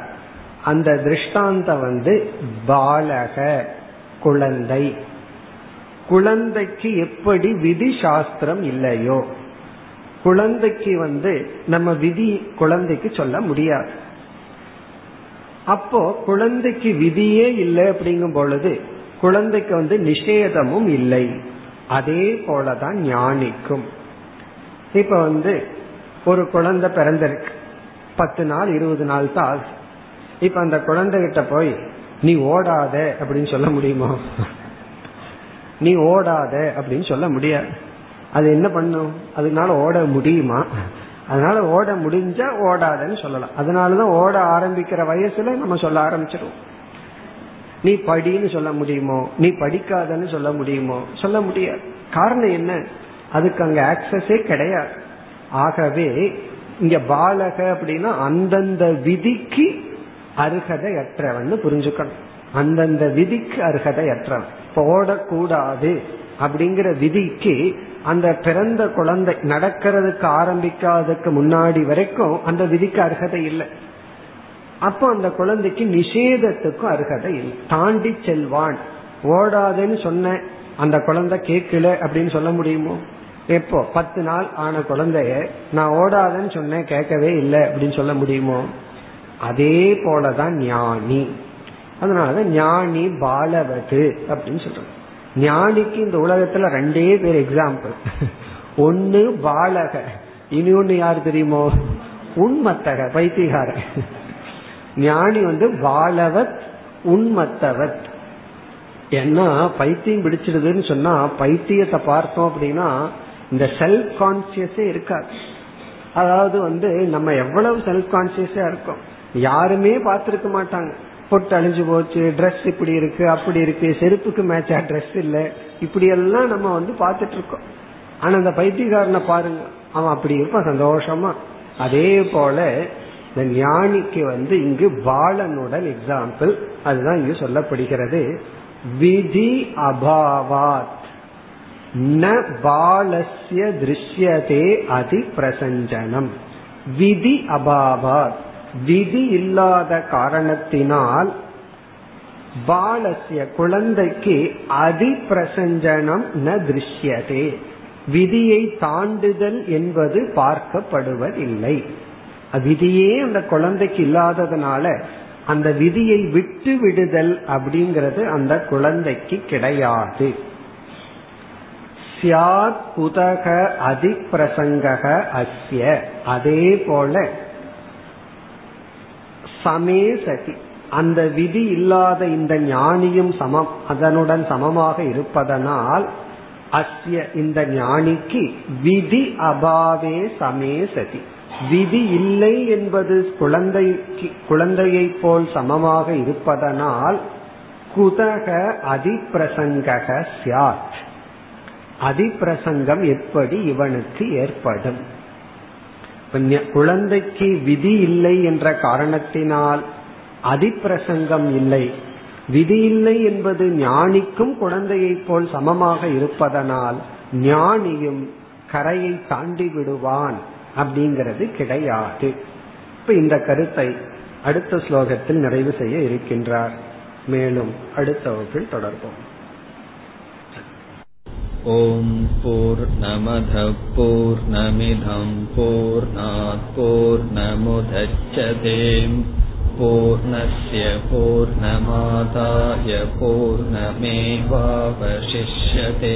அந்த திருஷ்டாந்தம் வந்து பாலக குழந்தை. குழந்தைக்கு எப்படி விதி சாஸ்திரம் இல்லையோ? குழந்தைக்கு வந்து நம்ம விதி குழந்தைக்கு சொல்ல முடியாது. அப்போ குழந்தைக்கு விதியே இல்லை அப்படிங்கும் பொழுது குழந்தைக்கு வந்து நிஷேதமும் இல்லை. அதே போலதான் ஞானிக்கும். இப்ப வந்து ஒரு குழந்தை பிறந்திருக்கு. பத்து நாள் இருபது நாள் தான் ஆகுது. இப்ப அந்த குழந்தை கிட்ட போய் நீ ஓடாத அப்படின்னு சொல்ல முடியுமா? நீ ஓடாத அப்படின்னு சொல்ல முடியாது. அது என்ன பண்ணும்? அதனால ஓட முடியுமா? அதனால ஓட முடிஞ்சா ஓடாதன்னு சொல்லலாம். அதனாலதான் ஓட ஆரம்பிக்கிற வயசுல நம்ம சொல்ல ஆரம்பிச்சிருவோம். நீ படின்னு சொல்ல முடியுமோ? நீ படிக்காதன்னு சொல்ல முடியுமோ? சொல்ல முடியாது காரணம் என்ன? அதுக்கு அங்க ஆக்சஸே கிடையாது. ஆகவே இங்க பாலக அப்படின்னா அந்தந்த விதிக்கு அருகதை அற்றவன் புரிஞ்சுக்கணும். அந்தந்த விதிக்கு அருகதை அற்றவன் போடக்கூடாது அப்படிங்கிற விதிக்கு அந்த பிறந்த குழந்தை நடக்கிறதுக்கு ஆரம்பிக்காததுக்கு முன்னாடி வரைக்கும் அந்த விதிக்கு அருகதை இல்லை. அப்போ அந்த குழந்தைக்கு நிஷேதத்துக்கும் அருகதை இல்லை. தாண்டி செல்வான். ஓடாதுன்னு சொன்ன அந்த குழந்தை கேட்கல அப்படின்னு சொல்ல முடியுமோ? எப்போ? பத்து நாள் ஆன குழந்தைய நான் ஓடாதன்னு சொன்னேன் கேட்கவே இல்லை அப்படின்னு சொல்ல முடியுமோ? அதே போலதான் ஞானி. அதனாலதான் ஞானி பாலவது அப்படின்னு சொல்றோம் ஞானிக்கு இந்த உலகத்துல ரெண்டே பேர் எக்ஸாம்பிள் ஒன்னு பாலக இனி ஒன்னு யார் தெரியுமோ? உண்மத்தக பைத்திகார ஞானி வந்து வாழவத் உண்மத்தவத். ஏன்னா பைத்தியம் பிடிச்சிடுதுன்னு சொன்னா பைத்தியத்தை பார்த்தோம் அப்படின்னா இந்த செல்ஃப் கான்சியஸே இருக்காது. அதாவது வந்து நம்ம எவ்வளவு செல்ஃப் கான்சியஸா இருக்கோம். யாருமே பார்த்துருக்க மாட்டாங்க. பொட்டு அழிஞ்சு போச்சு ட்ரெஸ் இப்படி இருக்கு அப்படி இருக்கு செருப்புக்கு மேட்சா ட்ரெஸ் இல்ல. இப்படி எல்லாம் நம்ம வந்து பார்த்துட்டு இருக்கோம் ஆனா அந்த பைத்தியக்காரனை பாருங்க. அவன் அப்படி இருப்பான் சந்தோஷமா. அதே போல இந்த ஞானிக்கு வந்து இங்கு பாலனுடன் எக்ஸாம்பிள் அதுதான் இங்கு சொல்லப்படுகிறது. விதி அபாவாத். ந பாலஸ்ய திருஷ்யதே அதி பிரசஞ்சனம் விதி அபாவாத். விதி இல்லாத காரணத்தினால் பாலசிய குழந்தைக்கு அதி பிரசஞ்சனம் ந திருஷ்யதே. விதியை தாண்டுதல் என்பது பார்க்கப்படுவதில்லை. விதியே அந்த குழந்தைக்கு இல்லாததுனால அந்த விதியை விட்டு விடுதல் அப்படிங்கிறது அந்த குழந்தைக்கு கிடையாது. சியாத் குதக அதிப்பிரசங்கக அஸ்ய. அதே போல சமே சதி. அந்த விதி இல்லாத இந்த ஞானியும் சமம். அதனுடன் சமமாக இருப்பதனால் அஸ்ய இந்த ஞானிக்கு விதி அபாவே சமே சதி. விதி இல்லை என்பது குழந்தைக்கு குழந்தையை போல் சமமாக இருப்பதனால் குதக அதிப்பிரசங்கக சியாத் அதிப்பிரசங்கம் எப்படி இவனுக்கு ஏற்படும்? குழந்தைக்கு விதி இல்லை என்ற காரணத்தினால் அதிப்பிரசங்கம் இல்லை. விதி இல்லை என்பது ஞானிக்கும் குழந்தையை போல் சமமாக இருப்பதனால் ஞானியும் கரையை தாண்டி விடுவான். அப்படிங்கிறது கிடையாது இப்ப இந்த கருத்தை அடுத்த ஸ்லோகத்தில் நிறைவு செய்ய இருக்கின்றார் மேலும் அடுத்த வகுப்பில் தொடர்போம் ॐ पूर्णमधः पूर्णमिधम् पूर्णात् पूर्णमुदच्छते पूर्णस्य पूर्णमादाय पूर्णमेवावशिष्यते